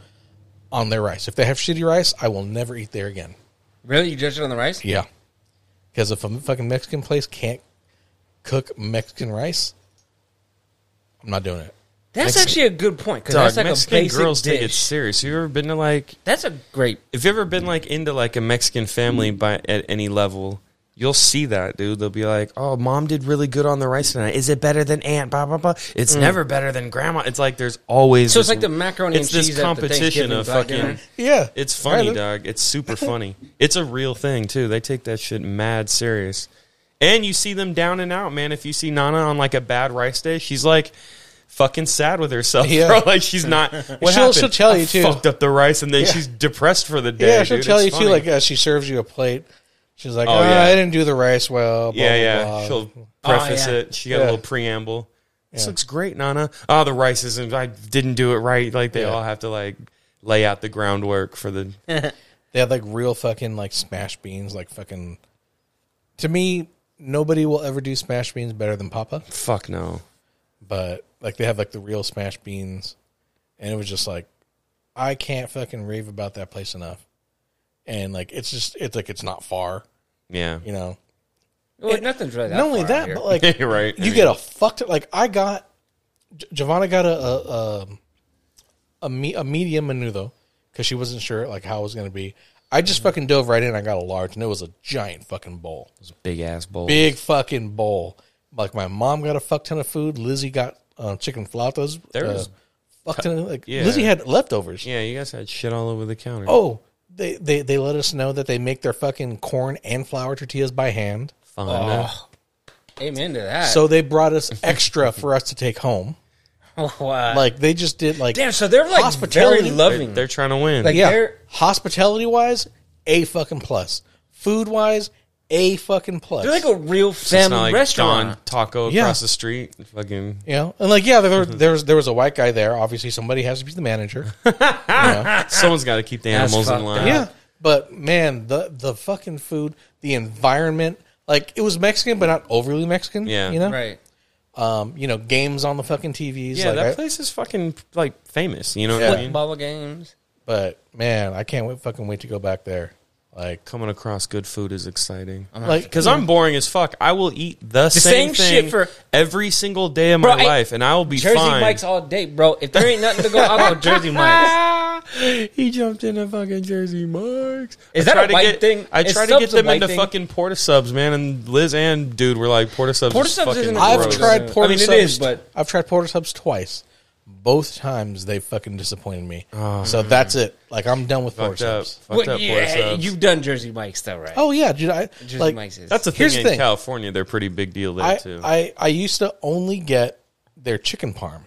on their rice. If they have shitty rice, I will never eat there again. Really, you judge it on the rice? Yeah. Because if a fucking Mexican place can't cook Mexican rice, I'm not doing it. That's Mexican- actually a good point because that's like Mexican a basic girls dish. take it serious. You ever been to like? That's a great. If you ever been like into like a Mexican family by at any level, you'll see that dude. They'll be like, "Oh, mom did really good on the rice tonight. Is it better than aunt?" Blah blah blah. It's never better than grandma. It's like there's always. Mm. So it's this- like the macaroni It's and this cheese at the competition Thanksgiving of black fucking. dinner. Yeah. It's funny, Right. dog. It's super *laughs* funny. It's a real thing too. They take that shit mad serious. And you see them down and out, man. If you see Nana on like a bad rice day, she's like fucking sad with herself, Yeah. bro. *laughs* Like she's not. *laughs* What She'll- happened? she'll tell you, I too. Fucked up the rice, and then Yeah. she's depressed for the day. Yeah, she'll dude. tell It's you funny. too, like as she serves you a plate, she's like, Oh, oh, yeah. I didn't do the rice well. Blah, yeah, yeah. blah. She'll preface yeah. it. She got Yeah. a little preamble. This Yeah. looks great, Nana. Oh, the rice isn't. I didn't do it right. Like they Yeah. all have to like lay out the groundwork for the. *laughs* They have like real fucking like smashed beans, like fucking. To me, nobody will ever do smashed beans better than Papa. Fuck no. but like they have like the real smashed beans, and it was just like I can't fucking rave about that place enough. And like it's just it's like it's not far, Yeah. you know. Well, nothing's really that. Not only far that, but like *laughs* You're. I mean- get a fucked like I got J- Giovanna got a a a, a, me, a medium menudo because she wasn't sure like how it was gonna be. I just fucking dove right in. I got a large, and it was a giant fucking bowl, It was a big ass bowl. big fucking bowl. Like my mom got a fuck ton of food. Lizzie got uh, chicken flautas. There uh, was- fuck ton of, like Yeah. Lizzie had leftovers. Yeah, you guys had shit all over the counter. Oh, they, they they let us know that they make their fucking corn and flour tortillas by hand. fun. Oh, amen to that. So they brought us extra for us to take home. *laughs* oh, wow. Like they just did like damn. So they're like hospitality- very They're, loving. they're trying to win. Like- yeah, they're- hospitality wise, a fucking plus. Food wise, a fucking plus. They're like a real it's family not like restaurant. Don Taco Yeah. across the street. Fucking you know, and like yeah, there, *laughs* there was there was a white guy there. Obviously, somebody has to be the manager. *laughs* someone's got to keep the animals in fucked line. Yeah, but man, the the fucking food, the environment, like it was Mexican, but not overly Mexican. Yeah. you know, Right. um, you know, games on the fucking TVs. Yeah, like, that I- place is fucking like famous. You know what I mean? Bubble games. But man, I can't wait, fucking wait to go back there. Like, Coming across good food is exciting. like Because I'm boring as fuck. I will eat the, same same, shit thing for- every single day of Bro, my I- life, and I will be Jersey fine. Mike's all day, bro. If there ain't nothing to go, I'll go Jersey *laughs* Mike's. he jumped in into fucking Jersey Mike's. Is I that a white get- thing? I Is tried to subs get a them white into thing? fucking Port of Subs, man, and Liz and dude were like Port of Subs. Porta is subs fucking isn't I've gross. tried I mean, it subs. is, but- I've tried Port of Subs twice. Both times they fucking disappointed me. Oh, so that's it. Like I'm done with porter fucked up. subs. Fucked Well, up porta yeah, subs. you've done Jersey Mike's though, right? Oh yeah, dude. I Jersey like Mike's is. That's the thing Here's the in thing. California. They're pretty big deal there I, too. I I used to only get their chicken parm,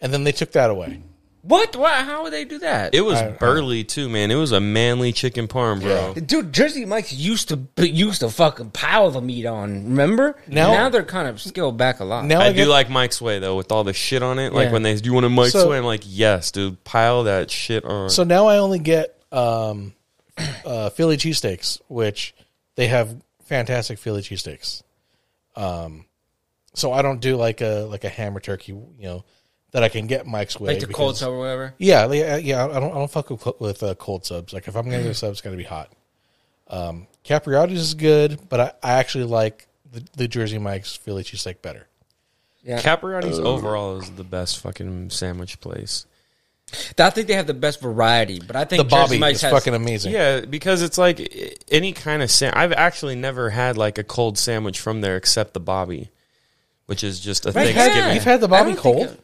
and then they took that away. What? What? How would they do that? it was I- I- burly too, man. It was a manly chicken parm, bro. Dude, Jersey Mike's used to used to fucking pile the meat on. Remember? Now- now they're kind of scaled back a lot. Now I, I, do get, like Mike's way though, with all the shit on it. Like Yeah. when they do you want a Mike's So- way, I'm like, yes, dude, pile that shit on. so now I only get um, uh, Philly cheesesteaks, which they have fantastic Philly cheesesteaks. Um, so I don't do like a like a hammer turkey, you know, that I can get Mike's way. like the cold because- sub or whatever. Yeah, yeah, yeah. I don't, I don't fuck with, with uh, cold subs. Like if I'm gonna do a sub, it's gotta be hot. Um, Capriotti's is good, but I, I actually like the, the Jersey Mike's Philly cheesesteak better. Yeah, Capriotti's overall is the best fucking sandwich place. I think they have the best variety, but I think The Jersey Bobby Mike's is has, fucking amazing. Yeah, because it's like any kind of sandwich. I've actually never had like a cold sandwich from there except the Bobby, which is just a Right, Thanksgiving. yeah. You've had the Bobby don't think cold?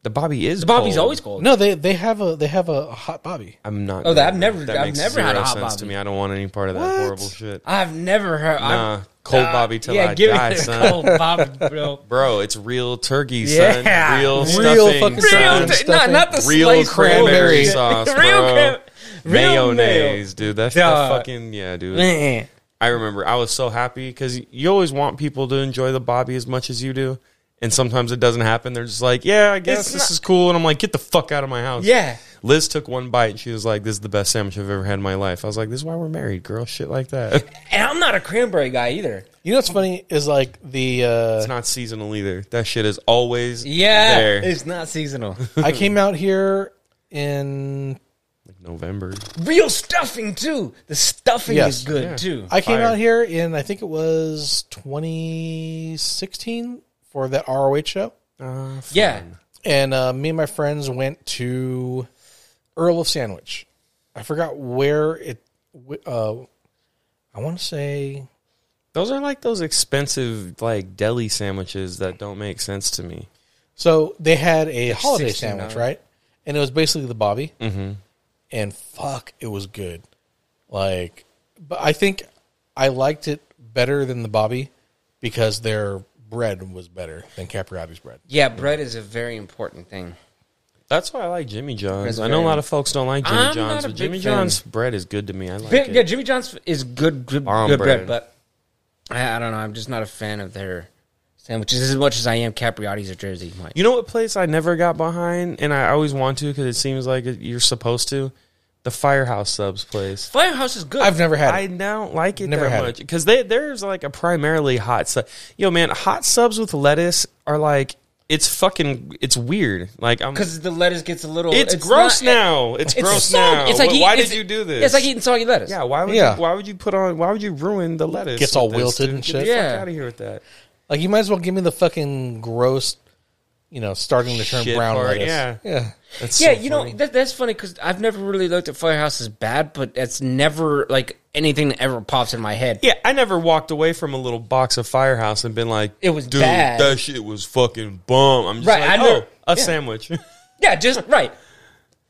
It- The Bobby is The Bobby's cold. always cold. No, they they have a they have a hot Bobby. I'm not. Oh, that- I've never- That I've makes never had a hot sense to me. I don't want any part of that What? horrible shit. I've never heard. Nah, I've, cold uh, Bobby till yeah, I give die, me the son. cold Bobby, *laughs* bro. Bro, it's real turkey, Yeah. son. Real Real stuffing, fucking son. Real, Stuffing. t- not not the Real sliced cranberry *laughs* bullshit. sauce, Real bro. cran- Real mayonnaise, dude. That's the Dog. fucking yeah, dude. Man. I remember I was so happy because you always want people to enjoy the Bobby as much as you do, and sometimes it doesn't happen. They're just like, "Yeah, I guess It's this not- is cool," and I'm like, "Get the fuck out of my house." Yeah. Liz took one bite and she was like, "This is the best sandwich I've ever had in my life." I was like, "This is why we're married, girl." Shit like that. *laughs* And I'm not a cranberry guy either. You know what's funny is like the uh, it's not seasonal either. That shit is always Yeah. there. It's not seasonal. *laughs* I came out here in Like November. Real stuffing too. The stuffing Yes. is good Yeah. too. I came Fire. out here in I think it was 2016 for that ROH show, Uh, yeah. and uh, me and my friends went to Earl of Sandwich. I forgot where it. Uh, I want to say Those are like those expensive like deli sandwiches that don't make sense to me. so. They had a holiday $16. sandwich, right? And it was basically the Bobby, mm-hmm. and fuck, it was good. Like, but I think I liked it better than the Bobby because their bread was better than Capriotti's bread. Yeah, bread is a very important thing. That's why I like Jimmy John's. Bread's I know a lot of folks don't like Jimmy I'm John's, but big Jimmy fan. John's bread is good to me. I like Bit- it. yeah, Jimmy John's is good, good, Farm good bread, bread. but I, I don't know. I'm just not a fan of their sandwiches as much as I am Capriotti's or Jersey. Mike. You know what place I never got behind, and I always want to because it seems like you're supposed to. The Firehouse Subs place. Firehouse is good. I've never had I it. don't like it Never that had much it. because there's like a primarily hot sub. Yo, man, hot subs with lettuce are like it's fucking it's weird. Like I'm. because the lettuce gets a little. It's, gross not- now. It's, It's gross soggy. now. It's like Wh- eat- why it's- did you do this? It's like eating soggy lettuce. Yeah, why would Yeah. you why would you put on why would you ruin the lettuce? Gets all this, wilted dude? and Get shit. the Yeah. out of here with that. Like you might as well give me the fucking gross, you know, starting to turn Shit brown part, lettuce. yeah. yeah. That's Yeah, so you know that, that's funny because I've never really looked at Firehouse as bad, but that's never like anything that ever pops in my head. Yeah, I never walked away from a little box of Firehouse and been like, It was dude, bad." that shit was fucking bum." I'm just Right, like, I oh, a yeah. sandwich. *laughs* Yeah, just right.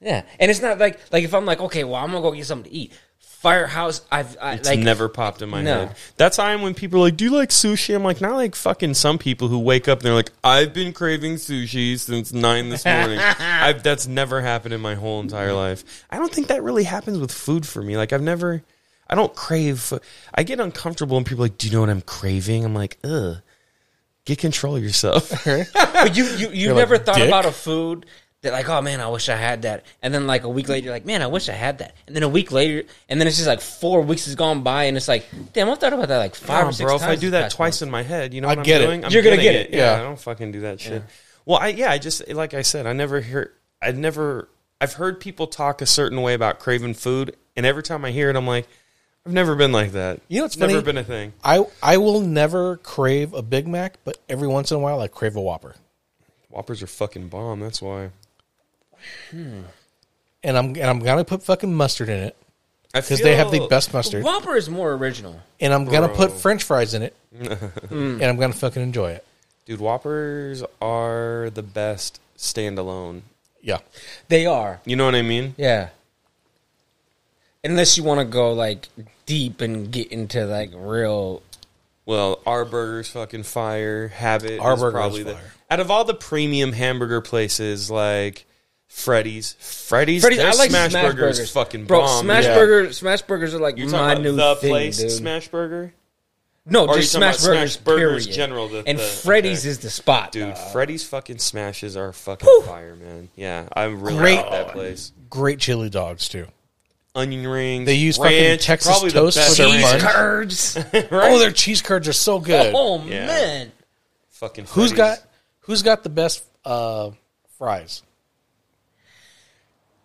Yeah, and it's not like like if I'm like, okay, well, I'm gonna go get something to eat. Firehouse, I've I, It's like never popped in my No. head. That's how I'm when people are like, "Do you like sushi?" I'm like, not like fucking some people who wake up and they're like, "I've been craving sushi since nine this morning." *laughs* I've, that's never happened in my whole entire life. I don't think that really happens with food for me. Like I've never, I don't crave. I get uncomfortable when people are like, "Do you know what I'm craving?" I'm like, "Ugh." Get control of yourself. *laughs* But you you you You're never like, thought "Dick?" about a food that like, oh man, I wish I had that. And then like a week later, you're like, man, I wish I had that. And then a week later, and then it's just like four weeks has gone by, and it's like, damn, I've thought about that like five Nah, or six bro, if. I do that twice month. in my head, you know I what get I'm it. doing? I'm You're gonna get it. Yeah, Yeah. I don't fucking do that shit. Well, I yeah, I just like I said, I never hear. I never. I've heard people talk a certain way about craving food, and every time I hear it, I'm like, I've never been like that. You know it's never funny? been a thing. I I will never crave a Big Mac, but every once in a while I crave a Whopper, Whoppers are fucking bomb. That's why. Hmm. and I'm and I'm gonna put fucking mustard in it because they have the best mustard, Whopper is more original. and I'm gonna Bro. put French fries in it, *laughs* hmm. and I'm gonna fucking enjoy it. Dude, Whoppers are the best standalone. Yeah, They are, You know what I mean? yeah. Unless you want to go like deep and get into like real. Well, our burger's fucking fire. Habit Our is burger is probably the fire. out of all the premium hamburger places like Freddy's, Freddy's, Freddy's, their I like smash, smash burger burgers. fucking Bro, bomb. smash yeah. burger, smash burgers are like You're my new the thing, place dude. smash burger, no, Or just smash burgers. Smash Burgers period. general, the- and the- Freddy's okay. is the spot, dude. dog. Freddy's fucking smashes are fucking fire, man. Yeah, I really Great. like that place. great chili dogs too. Onion rings. They use fucking Texas the toast for their ranch. fun. curds. *laughs* *laughs* Oh, their cheese curds are so good. oh Yeah. man, Fucking Who's Freddy's. got Who's got the best uh, fries?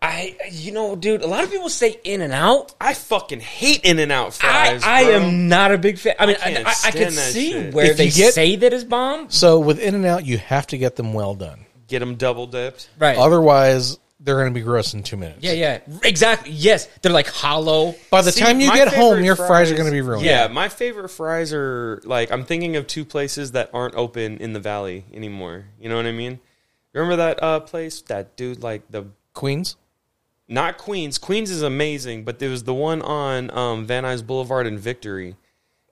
I you know, dude. A lot of people say In and Out. I fucking hate In and Out fries. I bro. am not a big fan. I mean, I, can't I, I, stand can that see shit. where If they you get- say that is bomb. So with In and Out, you have to get them well done. get them double dipped. Right. Otherwise, they're going to be gross in two minutes. yeah, yeah. Exactly. Yes, they're like hollow. By the See, time you my get home, favorite your fries, are going to be ruined. Yeah, my favorite fries are like I'm thinking of two places that aren't open in the valley anymore. You know what I mean? Remember that uh, place? That dude, like the Queens. Not Queens. Queens is amazing, but there was the one on um, Van Nuys Boulevard in Victory.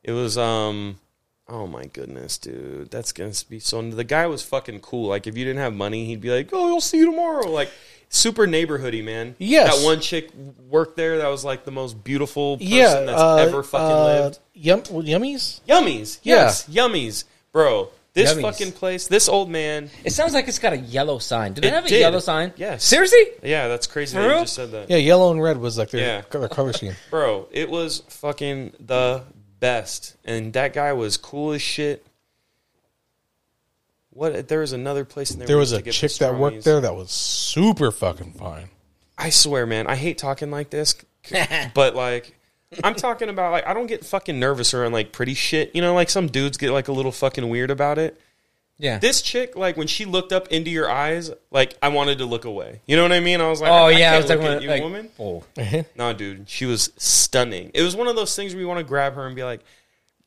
It was um, oh my goodness, dude, that's gonna be so. The guy was fucking cool. Like if you didn't have money, he'd be like, "Oh, I'll see you tomorrow." Like super neighborhoody, man. Yes. that one chick worked there. That was like the most beautiful person yeah, that's uh, ever fucking uh, lived. Yum, yummies. Yummies, yes, yummies, bro. This Yummies. fucking place, this old man. It sounds like it's got a yellow sign. Did it, It have a did. yellow sign? Yes. Seriously? Yeah, that's crazy. For That you real? just said that. Yeah, yellow and red was like their, Yeah. *laughs* their color scheme. *laughs* Bro, it was fucking the best. And that guy was cool as shit. What there was another place in there. There we was used a to get chick that worked pastrami's. there that was super fucking fine. I swear, man, I hate talking like this, *laughs* but like I'm talking about like I don't get fucking nervous around like pretty shit. You know, like some dudes get like a little fucking weird about it. Yeah. This chick, like when she looked up into your eyes, like I wanted to look away. You know what I mean? I was like, oh I, yeah, I, can't was look talking at you, like, woman. Oh. Uh-huh. No, dude, she was stunning. It was one of those things where you want to grab her and be like,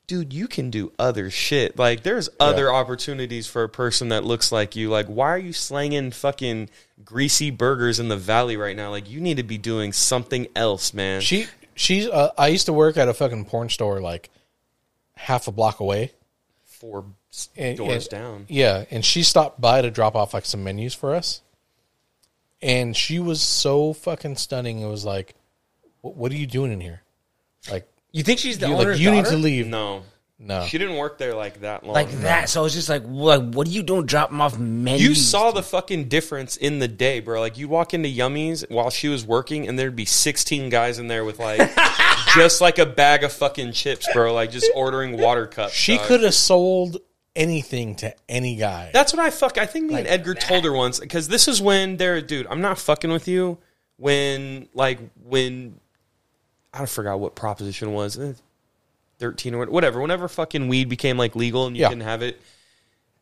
dude, you can do other shit. Like, there's other opportunities for a person that looks like you. Like, why are you slanging fucking greasy burgers in the valley right now? Like, you need to be doing something else, man. She she's uh, I used to work at a fucking porn store like half a block away. Four And- doors and- down. Yeah, and she stopped by to drop off like some menus for us. And she was so fucking stunning. It was like, what, what are you doing in here? Like, You think she's the you, owner's like, you need to leave. No, No. she didn't work there like that long. like that. So I was just like, what? What are you doing? Dropping off menus? You saw the fucking difference in the day, bro. Like you walk into Yummies while she was working, and there'd be sixteen guys in there with like *laughs* just like a bag of fucking chips, bro. Like just ordering water cups. She dog. could have sold anything to any guy. That's what I fuck. I think me and Edgar told her once because this is when they're, dude. I'm not fucking with you. When like when I forgot what proposition was. eh, Thirteen or whatever. Whenever fucking weed became like legal and you Yeah. can have it.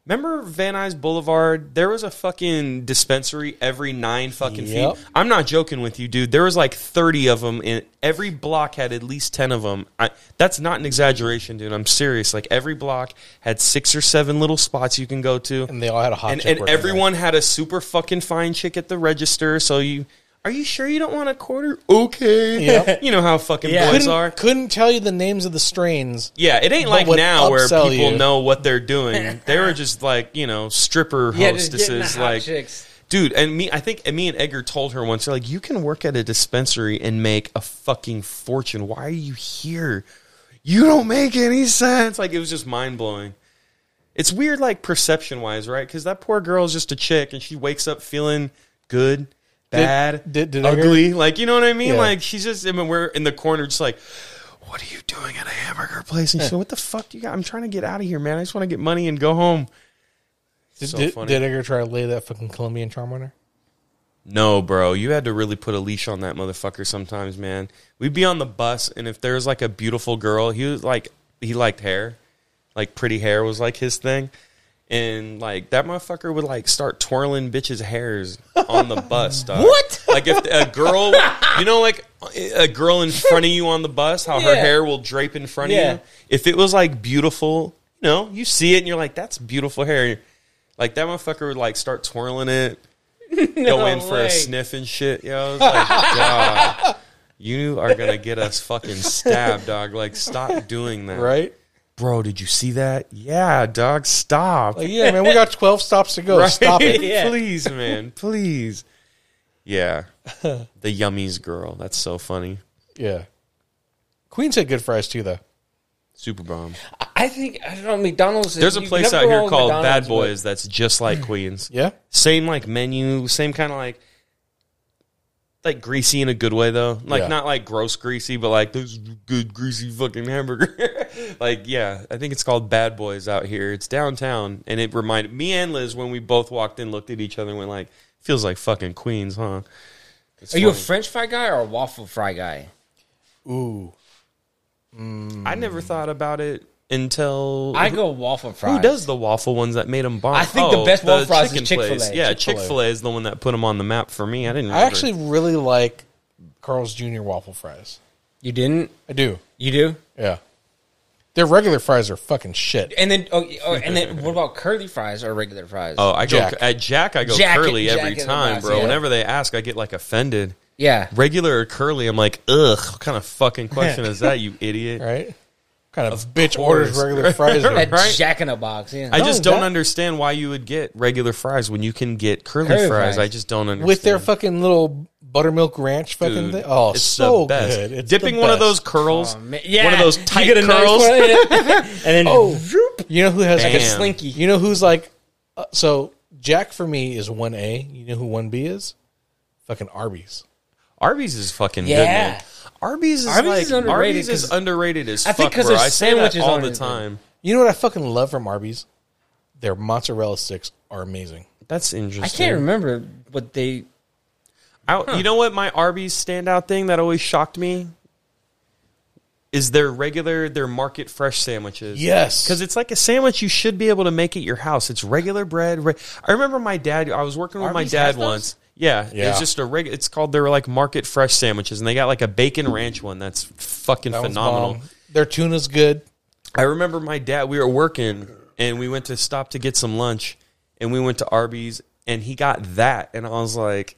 Remember Van Nuys Boulevard? There was a fucking dispensary every nine fucking Yep. feet. I'm not joking with you, dude. There was like 30 of them, and every block had at least 10 of them. I, that's not an exaggeration, dude. I'm serious. Like every block had six or seven little spots you can go to, and they all had a hot and, and there. everyone had a super fucking fine chick at the register. So you, are you sure you don't want a quarter? Okay, Yep. *laughs* you know how fucking Yeah. boys couldn't, are. couldn't tell you the names of the strains. Yeah, it ain't like now where people you. know what they're doing. *laughs* they were just like, you know, stripper yeah, just getting the hostesses. Like, chicks. dude, and me, I think and me and Edgar told her once, they're like, you can work at a dispensary and make a fucking fortune. Why are you here? You don't make any sense. Like, it was just mind blowing. It's weird, like perception wise, right? Because that poor girl is just a chick, and she wakes up feeling good, bad, did- did Edgar- ugly. Like, you know what I mean? Yeah. Like, she's just. I mean, we're in the corner, just like, what are you doing at a hamburger place? And she's like, what the fuck do you got? I'm trying to get out of here, man. I just want to get money and go home. Did, So did, did Edgar try to lay that fucking Colombian charm on her? No, bro, you had to really put a leash on that motherfucker sometimes, man. We'd be on the bus, and if there was like a beautiful girl, he was like, he liked hair, like pretty hair was like his thing, and like that motherfucker would like start twirling bitches' hairs on the bus. *laughs* Dog. What? Like if a girl, you know, like a girl in front of you on the bus, how her Yeah. hair will drape in front Yeah. of you. If it was like beautiful, you know, you see it and you're like, that's beautiful hair. Like that motherfucker would like start twirling it *laughs* go in for way. a sniff and shit. Yo, I was like, *laughs* God, you are gonna get us fucking stabbed, dog. Like, stop doing that, Right? Bro? Did you see that? Yeah, dog, stop. Like, yeah, man, we got 12 stops to go. *laughs* Right? Stop it. Yeah. please, man, *laughs* please. Yeah, *laughs* the yummies girl. That's so funny. Yeah. Queens had good fries too, though. Super bomb. I think I don't know. McDonald's. There's a place out here wrong with called Bad McDonald's, but- Boys that's just like Queens. Yeah? Same like menu, same kind of like like greasy in a good way though. Like Yeah. not like gross greasy, but like those good greasy fucking hamburger. *laughs* like yeah, I think it's called Bad Boys out here. It's downtown, and it reminded me and Liz when we both walked in, looked at each other, and went like, "Feels like fucking Queens, huh?" It's Are you a. French fry guy or a waffle fry guy? Ooh. Mm. I never thought about it until I go waffle fries. Who does the waffle ones that made them bomb? I think the oh, best waffle fries is chicken Chick-fil-A. Yeah, Chick-fil-A. Chick Fil A is the one that put them on the map for me. I didn't. I ever- actually really like Carl's Jr. waffle fries. You didn't? I do. You do? Yeah. Their regular fries are fucking shit. And then, oh, oh, and then, what about curly fries or regular fries? Oh, I go Jack. at Jack. I go Jack- curly Jack every is the time, best, bro. yeah. Whenever they ask, I get like offended. yeah. Regular or curly, I'm like, ugh. What kind of fucking question is that, you idiot? *laughs* Right? Kind of, bitch orders regular *laughs* fries? That Right? Jack in a Box. Yeah. I No, just don't that- understand why you would get regular fries when you can get curly, Curly fries. fries. I just don't understand. with their fucking little buttermilk ranch fucking Dude, thing. Oh, it's so the best. good! It's Dipping the one of those curls, Oh. Yeah, one of those You tight get a nice curls. one, *laughs* and then Oh, zoop, you know who has like a slinky. You know who's like, uh, so Jack for me is one A. You know who one B is? Fucking Arby's. Arby's is fucking good, Yeah. man. Arby's is Arby's like is underrated Arby's is 'cause- underrated as I fuck. think 'cause bro. their I say that sandwiches all aren't the as good. time. You know what I fucking love from Arby's? Their mozzarella sticks are amazing. That's interesting. I can't remember what they. I, You know what? My Arby's standout thing that always shocked me is their regular, their market fresh sandwiches. Yes, Because it's like a sandwich you should be able to make at your house. It's regular bread. Re- I remember my dad. I was working with Arby's my has dad those? once. Yeah, Yeah. it's just a reg. It's called their like market fresh sandwiches, and they got like a bacon ranch one that's fucking That phenomenal. Their tuna's good. I remember my dad. We were working, and we went to stop to get some lunch, and we went to Arby's, and he got that, and I was like,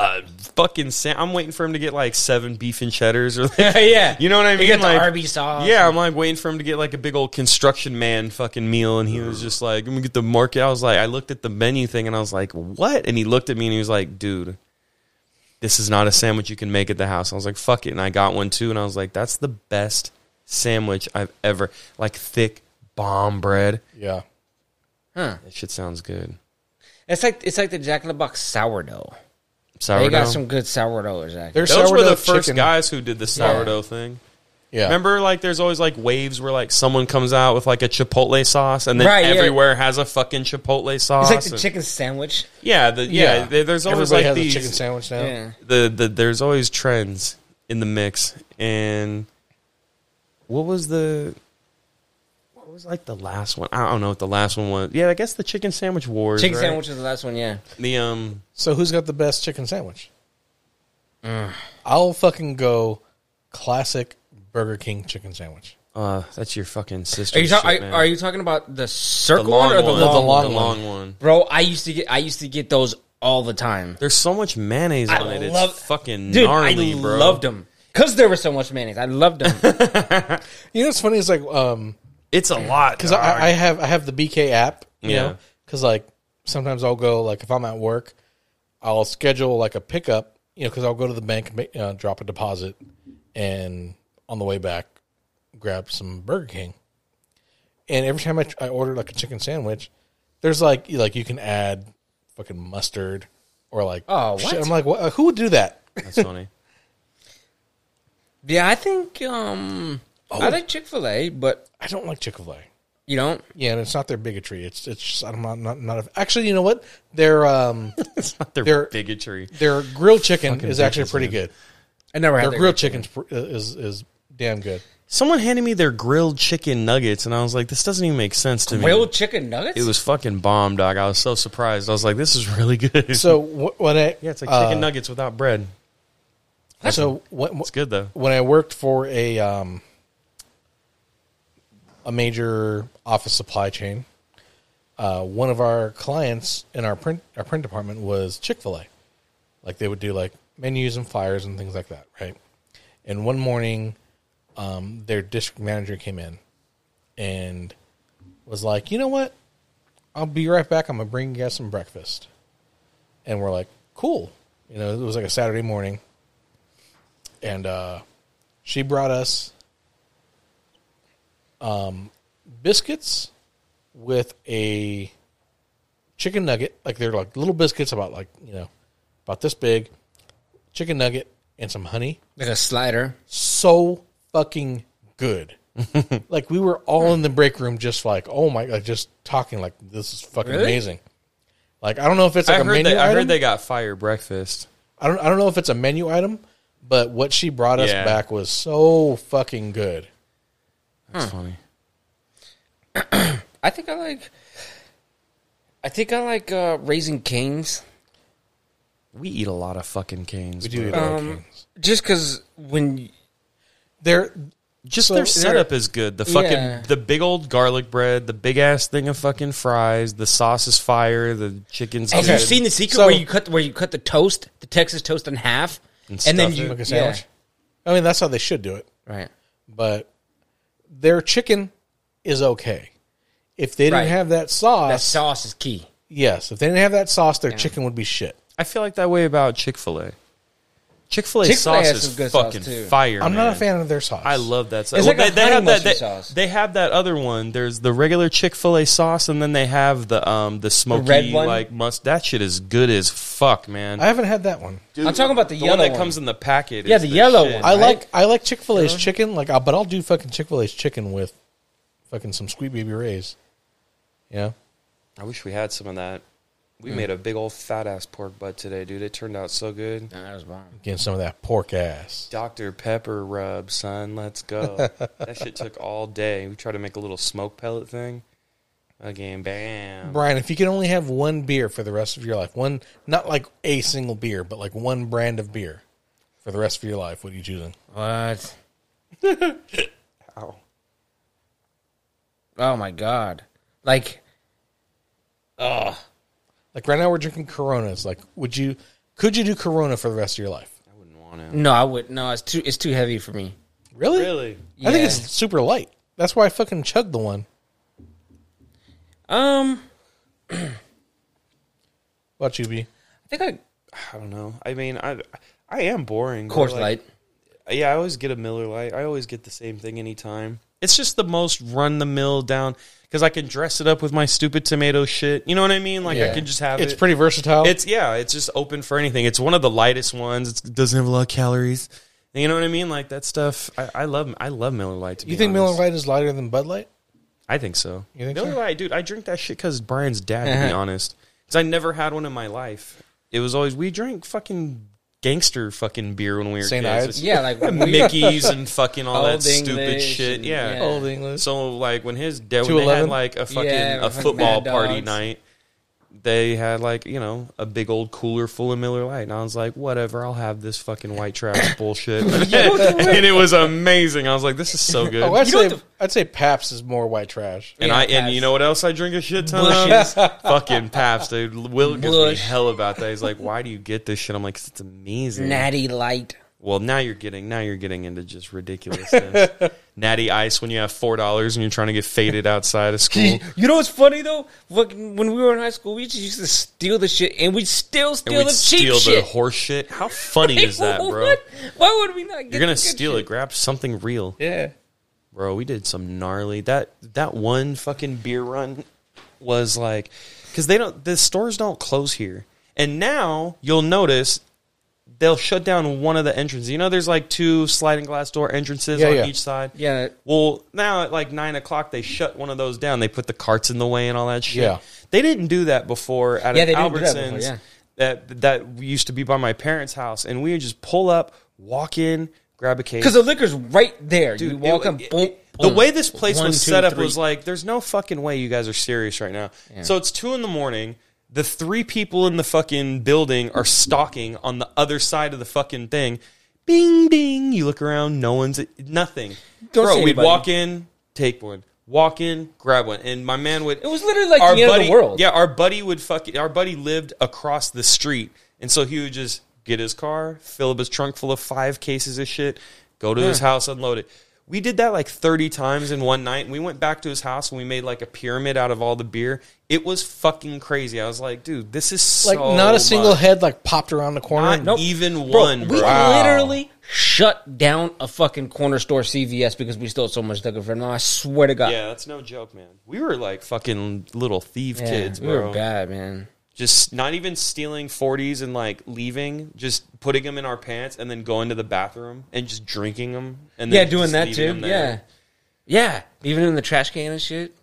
uh, "Fucking Sam!" I'm waiting for him to get like seven beef and cheddars, or *laughs* like, yeah, you know what I You mean? get the Like, Arby's sauce. Yeah, I'm like waiting for him to get like a big old construction man fucking meal, and he was just like, "Let me get the market." I was like, I looked at the menu thing, and I was like, "What?" And he looked at me, and he was like, "Dude." This is not a sandwich you can make at the house. I was like, fuck it. And I got one too. And I was like, that's the best sandwich I've ever like thick bomb bread. Yeah, Huh. That shit sounds good. It's like it's like the Jack in the Box sourdough. Sourdough. They got some good sourdough, exactly. their Those were the sourdough first chicken- guys who did the sourdough thing. Yeah, Remember, like, there's always like waves where like someone comes out with like a chipotle sauce, and then Right, yeah. everywhere has a fucking chipotle sauce. It's like the and- chicken sandwich. Yeah, the, yeah. Yeah. There's always Everybody like has these. a chicken sandwich now. Yeah. the, the there's always trends in the mix, and what was the what was like the last one? I don't know what the last one was. Yeah, I guess the chicken sandwich wars. Chicken right? sandwich was the last one. Yeah. The um, So who's got the best chicken sandwich? I'll fucking go classic Burger King chicken sandwich. uh, that's your fucking sister. Are you, talk, shit, are, are you talking about the the circle long one or the one? long, The one? long the long one. Bro, I used to get I used to get those all the time. There's so much mayonnaise I on it. It's love- fucking Dude, gnarly, I bro. loved them because there was so much mayonnaise. I loved them. *laughs* You know what's funny is like um It's a lot because I, I have I have the BK app, you Yeah. know, because like sometimes I'll go like if I'm at work, I'll schedule like a pickup, you know, because I'll go to the bank and make, uh, drop a deposit, and on the way back, grab some Burger King. And every time I, I order like a chicken sandwich, there's like like you can add fucking mustard or like Oh, shit. I'm like, what, who would do that? That's funny. *laughs* yeah, I think um I like Chick Fil A, but I don't like Chick Fil A. you don't. Yeah, and it's not their bigotry. It's it's just I'm not not, not a, actually. You know what? Their um *laughs* It's not their They're- bigotry. their grilled chicken Fucking is actually bitches, pretty man. good. I never had Their their grilled chicken is is damn good. Someone handed me their grilled chicken nuggets, and I was like, "This doesn't even make sense to me." grilled chicken nuggets. It was fucking bomb, dog. I was so surprised. I was like, "This is really good." So *laughs* wh- when I yeah, it's like uh, chicken nuggets without bread. So when, It's good though. when I worked for a um a major office supply chain, uh, one of our clients in our print our print department was Chick Fil A. Like they would do like menus and flyers and things like that, right? And one morning, um, their district manager came in and was like, "You know what? I'll be right back. I'm gonna bring you guys some breakfast." And we're like, "Cool." You know, it was like a Saturday morning, and uh, she brought us um, biscuits with a chicken nugget. Like they're like little biscuits, about like you know, about this big, chicken nugget and some honey like a slider. so fucking good. *laughs* like we were all in the break room, just like, oh my god, just talking like this is fucking Really? amazing. Like I don't know if it's like I a heard menu they, I item. heard they got fire breakfast. I don't I don't know if it's a menu item, but what she brought us Yeah. back was so fucking good. That's funny. *clears throat* I think I like. I think I like uh, Raising Cane's. We eat a lot of fucking canes. We do eat a lot of Um, canes. just because when They're Just So their setup is good. The fucking Yeah. the big old garlic bread, the big ass thing of fucking fries, the sauce is fire, the chicken's have good. you seen the secret So- where you cut where you cut the toast, the Texas toast in half, And and, then stuff you it. like a yeah. sandwich. I mean, that's how they should do it. right. But their chicken is okay. If they didn't Right. have that sauce, That sauce is key. yes, if they didn't have that sauce, their chicken would be shit. I feel like that way about Chick Fil A. Chick Fil A Chick-fil-A sauce has is some good sauce, fucking too. fire. I'm not man. a fan of their sauce. I love that sauce. It's Well, like a they, they honey have that. mustard They, sauce. they have that other one. There's the regular Chick Fil A sauce, and then they have the um the smoky red one? like must. That shit is good as fuck, man. I haven't had that one. I'm talking about the, the yellow one that one. comes in the packet. Yeah, is the yellow one. I like I like Chick Fil A's chicken, like, but I'll do fucking Chick Fil A's chicken with fucking some Sweet Baby Ray's. Yeah, I wish we had some of that. We hmm. made a big old fat ass pork butt today, dude. It turned out so good. Nah, that was bomb. getting some of that pork ass. Dr. Pepper rub, son. Let's go. *laughs* that shit took all day. We tried to make a little smoke pellet thing. Again, bam. Brian, if you could only have one beer for the rest of your life, one not like a single beer, but like one brand of beer for the rest of your life, what are you choosing? What? *laughs* Ow. Oh my god! Like, oh, Like right now, we're drinking Coronas. Like, would you? Could you do Corona for the rest of your life? I wouldn't want to. no, I would. No, it's too. It's too heavy for me. Really? Really? I think Yeah. it's super light. That's why I fucking chugged the one. Um, *clears throat* What about you, B? I think I I don't know. I mean, I I am boring. I but, Course like, Light. Yeah, I always get a Miller Lite. I always get the same thing anytime. It's just the most run the mill down because I can dress it up with my stupid tomato shit. You know what I mean? Like I can just have It's it. pretty versatile. It's yeah, it's just open for anything. It's one of the lightest ones. It doesn't have a lot of calories. You know what I mean? Like that stuff. I, I love. I love Miller Lite. To you think Miller honest. Miller Lite is lighter than Bud Light? I think so. You think Miller so? Lite, dude. I drink that shit because Brian's dad. To be *laughs* honest, because I never had one in my life. It was always we drank fucking gangster fucking beer when we were St. kids. Ides? Yeah, like we- *laughs* Mickey's and *laughs* fucking all that Old stupid English shit. and- Yeah. yeah. Old English. So like when his dad when they 211? had like a fucking Yeah, a fucking football party Dogs. night, they had like you know a big old cooler full of Miller Lite, and I was like, whatever, I'll have this fucking white trash *coughs* bullshit, *laughs* and it was amazing. I was like, this is so good. Oh, I'd You know say what I'd say Pabst is more white trash. and Yeah, I and Pabst. you know what else I drink a shit ton Bushes. of? *laughs* fucking Pabst, dude. Will gives me Busch. hell about that. He's like, why do you get this shit? I'm like, 'Cause it's amazing. Natty Light. Well, now you're getting now you're getting into just ridiculousness. *laughs* Natty Ice when you have four dollars and you're trying to get faded outside of school. *laughs* You know what's funny though? Fucking when we were in high school, we just used to steal the shit, and we'd still and steal we'd the cheap steal the shit. horse shit. How funny *laughs* is that, bro? What? Why would we not? Get You're gonna the steal shit? it. Grab something real, Yeah. bro. We did some gnarly. That that one fucking beer run was like because they don't the stores don't close here, and now you'll notice they'll shut down one of the entrances. You know, there's like two sliding glass door entrances Yeah, on yeah. each side. Yeah. Well, now at like nine o'clock, they shut one of those down. They put the carts in the way and all that shit. Yeah. They didn't do that before at Yeah, an they didn't do that Albertsons before, yeah. that that used to be by my parents' house, and we would just pull up, walk in, grab a case. Because the liquor's right there. you Dude, walk it- up, it- boom, the boom. way this place One, was two, set up three. was like, there's no fucking way you guys are serious right now. So it's two in the morning. The three people in the fucking building are stalking on the other side of the fucking thing. Bing, ding. You look around, no one's nothing. Don't Bro, we'd anybody. walk in, take one. Walk in, grab one, and my man would. It was literally like our the end buddy, of the world. Yeah, our buddy would fucking. Our buddy lived across the street, and so he would just get his car, fill up his trunk full of five cases of shit, go to his house, unload it. We did that like thirty times in one night, and we went back to his house and we made like a pyramid out of all the beer. It was fucking crazy. I was like, dude, this is Like not a single much. head like popped around the corner. Not Nope. even Bro, one, we bro. literally shut down a fucking corner store CVS because we stole so much liquor from them. I swear to God. Yeah, that's no joke, man. We were like fucking little thief Yeah, kids, we were bad, man. Just not even stealing 40s and like leaving, just putting them in our pants and then going to the bathroom and just drinking them. And Yeah, doing that too. Yeah. Yeah. Even in the trash can and shit.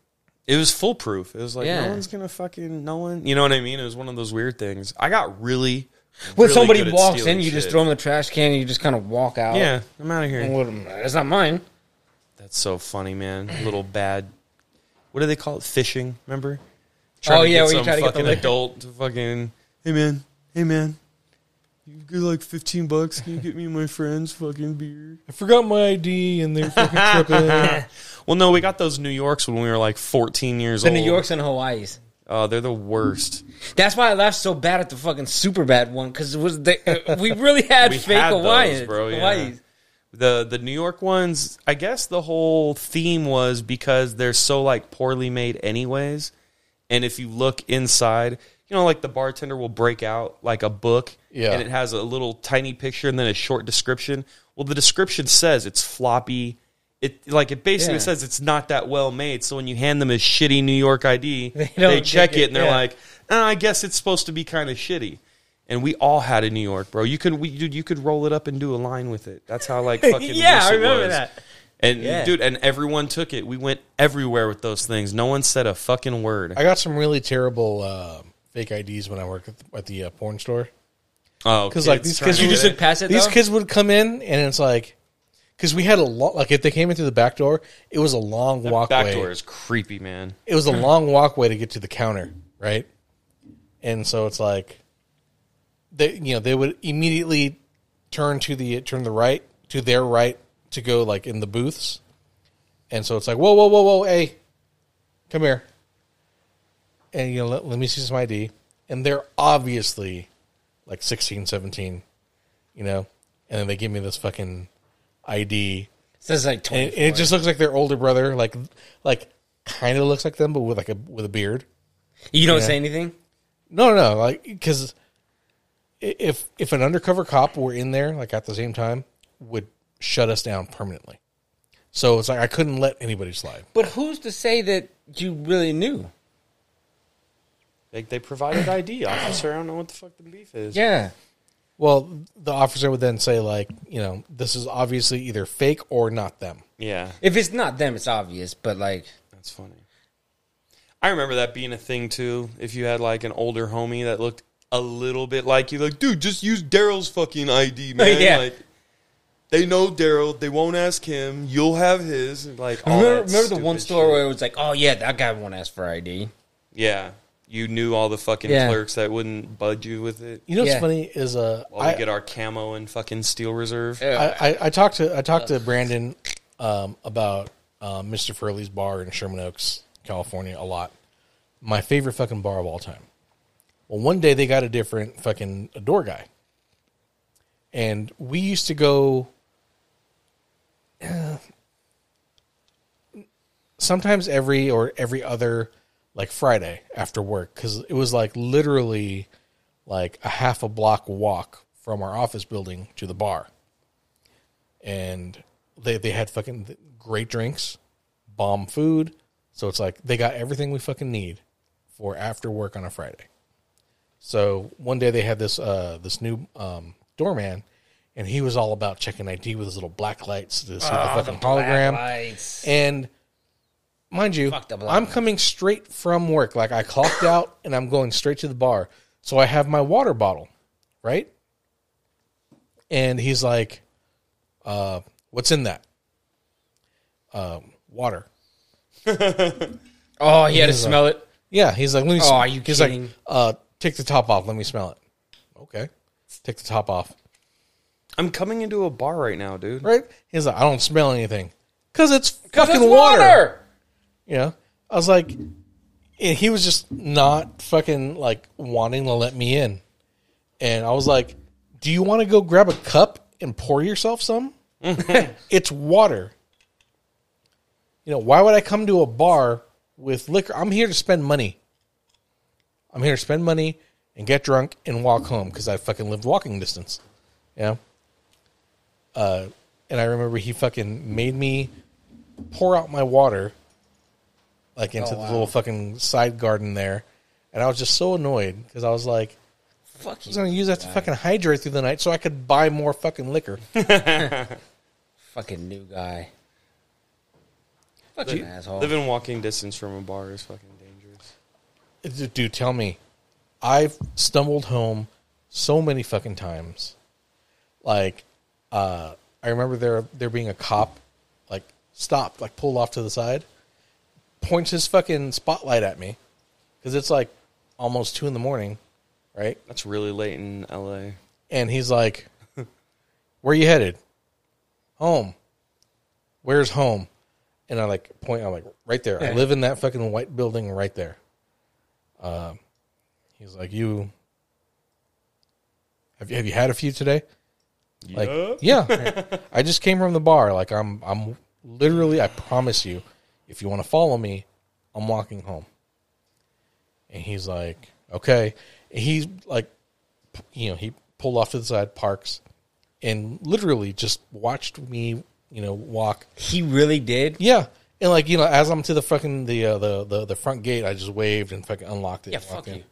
It was foolproof. It was like, Yeah. no one's going to fucking, no one, you know what I mean? It was one of those weird things. I got really, When really somebody walks in, you just throw them in the trash can and you just kind of walk out. Yeah, I'm out of here. It's not mine. That's so funny, man. Little bad, what do they call it? Fishing, remember? Oh, to yeah, get where you some try to get the fucking liquor. adult to fucking, hey man, hey man. You get like 15 bucks. Can you get me and my friends fucking beer? I forgot my ID and they're fucking tripping. *laughs* Well, no, we got those New Yorks when we were like 14 years The old. The New Yorks and Hawaii's. Oh, they're the worst. That's why I laughed so bad at the fucking super bad one because it was the, uh, we really had *laughs* We fake had those, bro, yeah. Hawaii's. The the New York ones, I guess the whole theme was because they're so like poorly made anyways. And if you look inside, you know, like the bartender will break out like a book Yeah. and it has a little tiny picture and then a short description. Well, the description says it's floppy. It like it basically Yeah. says it's not that well made. So when you hand them a shitty New York ID, *laughs* they, don't check it, it, and they're yeah. like, "Uh, I guess it's supposed to be kind of shitty. And we all had a New York, bro. You could, we, dude, you could roll it up and do a line with it. That's how like *laughs* fucking Yeah, I remember that. And Yeah. dude, and everyone took it. We went everywhere with those things. No one said a fucking word. I got some really terrible uh, fake IDs when I worked at the, at the uh, porn store. oh, Because like these trying kids, You would- just look past it, These though? kids would come in, and it's like, because we had a lot. Like if they came in through the back door, it was a long walkway. back door is creepy, man. It was a *laughs* long walkway to get to the counter, right? And so it's like, they you know they would immediately turn to the turn the right to their right to go like in the booths, and so it's like whoa whoa whoa whoa hey, come here, and you know let, let me see some ID, and they're obviously like 16, 17, you know, and then they give me this fucking ID Says like twenty. it, just looks like their older brother, like like kind of looks like them, but with like a with a beard. you don't yeah. say anything. No, no, no, like because if if an undercover cop were in there, like at the same time, would shut us down permanently. So it's like I couldn't let anybody slide. But who's to say that you really knew? Like they provided *clears throat* ID, officer. I don't know what the fuck the beef is. Yeah. Well, the officer would then say like, you know, this is obviously either fake or not them. yeah, If it's not them, it's obvious. But like, that's funny. I remember that being a thing too. If you had like an older homie that looked a little bit like you, like, dude, just use Daryl's fucking ID, *laughs* man. Yeah. Like, they know Daryl. They won't ask him. You'll have his. Like, all remember, that remember the one stupid store shit. where it was like, oh yeah, that guy won't ask for ID. Yeah, you knew all the fucking Yeah. clerks that wouldn't budge you with it. You know what's Yeah. funny is uh, While I, we get our camo and fucking steel reserve. I, I, I talked to I talked to Brandon um, about um, Mr. Furley's bar in Sherman Oaks, California, a lot. My favorite fucking bar of all time. Well, one day they got a different fucking door guy, and we used to go. Sometimes every or every other like Friday after work because it was like literally like a half a block walk from our office building to the bar and they they had fucking great drinks, bomb food. So it's like they got everything we fucking need for after work on a Friday. So one day they had this uh this new um doorman and he was all about checking ID with his little black lights to see the fucking hologram. And mind you, the I'm lights. coming straight from work. Like I clocked out and I'm going straight to the bar. So I have my water bottle, right? And he's like, uh, what's in that? Um, water. *laughs* Oh, he had to smell it. Yeah, he's like, let me. Oh, are you he's kidding? like, uh, take the top off. Let me smell it. Okay, take the top off. I'm coming into a bar right now, dude. Right? He's like, I don't smell anything because it's fucking it's water. You know, I was like, and he was just not fucking like wanting to let me in, and I was like, do you want to go grab a cup and pour yourself some? *laughs* it's water. You know, why would I come to a bar with liquor? I'm here to spend money. I'm here to spend money and get drunk and walk home because I fucking lived walking distance. Yeah. Uh, and I remember he fucking made me pour out my water like into the little fucking side garden there. And I was just so annoyed because I was like, Fuck I was going to use that to fucking hydrate through the night so I could buy more fucking liquor. *laughs* Fucking new guy. Fucking asshole. Living walking distance from a bar is fucking dangerous. Dude, dude, tell me. I've stumbled home so many fucking times. Like, uh, I remember there there being a cop, like stopped, like pulled off to the side, points his fucking spotlight at me, because it's like almost two in the morning, right? That's really late in LA. And he's like, *laughs* "Where you headed? Home. Where's home?" And I like point. I'm like, "Right there. I live in that fucking white building right there." Uh, he's like, "You have you have you had a few today?" Like, Yup. yeah, *laughs* I just came from the bar. Like, I'm, I'm literally, I promise you, if you want to follow me, I'm walking home. And he's like, okay. And he's like, you know, he pulled off to the side, parks, and literally just watched me, you know, walk. He really did. Yeah. And like, you know, as I'm to the fucking, the, uh, the, the, the front gate, I just waved and fucking unlocked it. Yeah, and walked fuck in. you.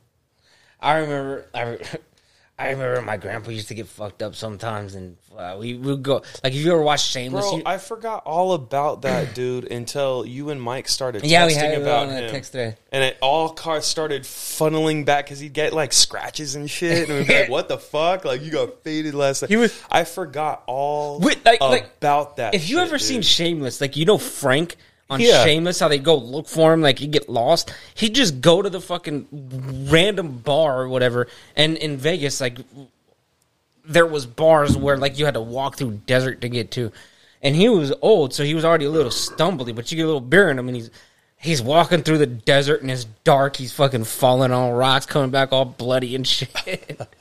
I remember. I, re- *laughs* I remember my grandpa used to get fucked up sometimes, and uh, we would go. Like, if you ever watched Shameless, Bro, you, I forgot all about that *clears throat* dude until you and Mike started texting yeah, we had it about on him. text thread. And it all car started funneling back because he'd get like scratches and shit, and we'd be like, *laughs* "What the fuck? Like you got faded last night." He was- I forgot all Wait, like- like, about that. If you shit, ever seen. Shameless, like you know Frank on Yeah. Shameless, how they go look for him, like he get lost. He'd just go to the fucking random bar or whatever. And in Vegas, like there was bars where like you had to walk through desert to get to. And he was old, so he was already a little stumbly, but you get a little beer in him and he's he's walking through the desert and it's dark, he's fucking falling on rocks, coming back all bloody and shit.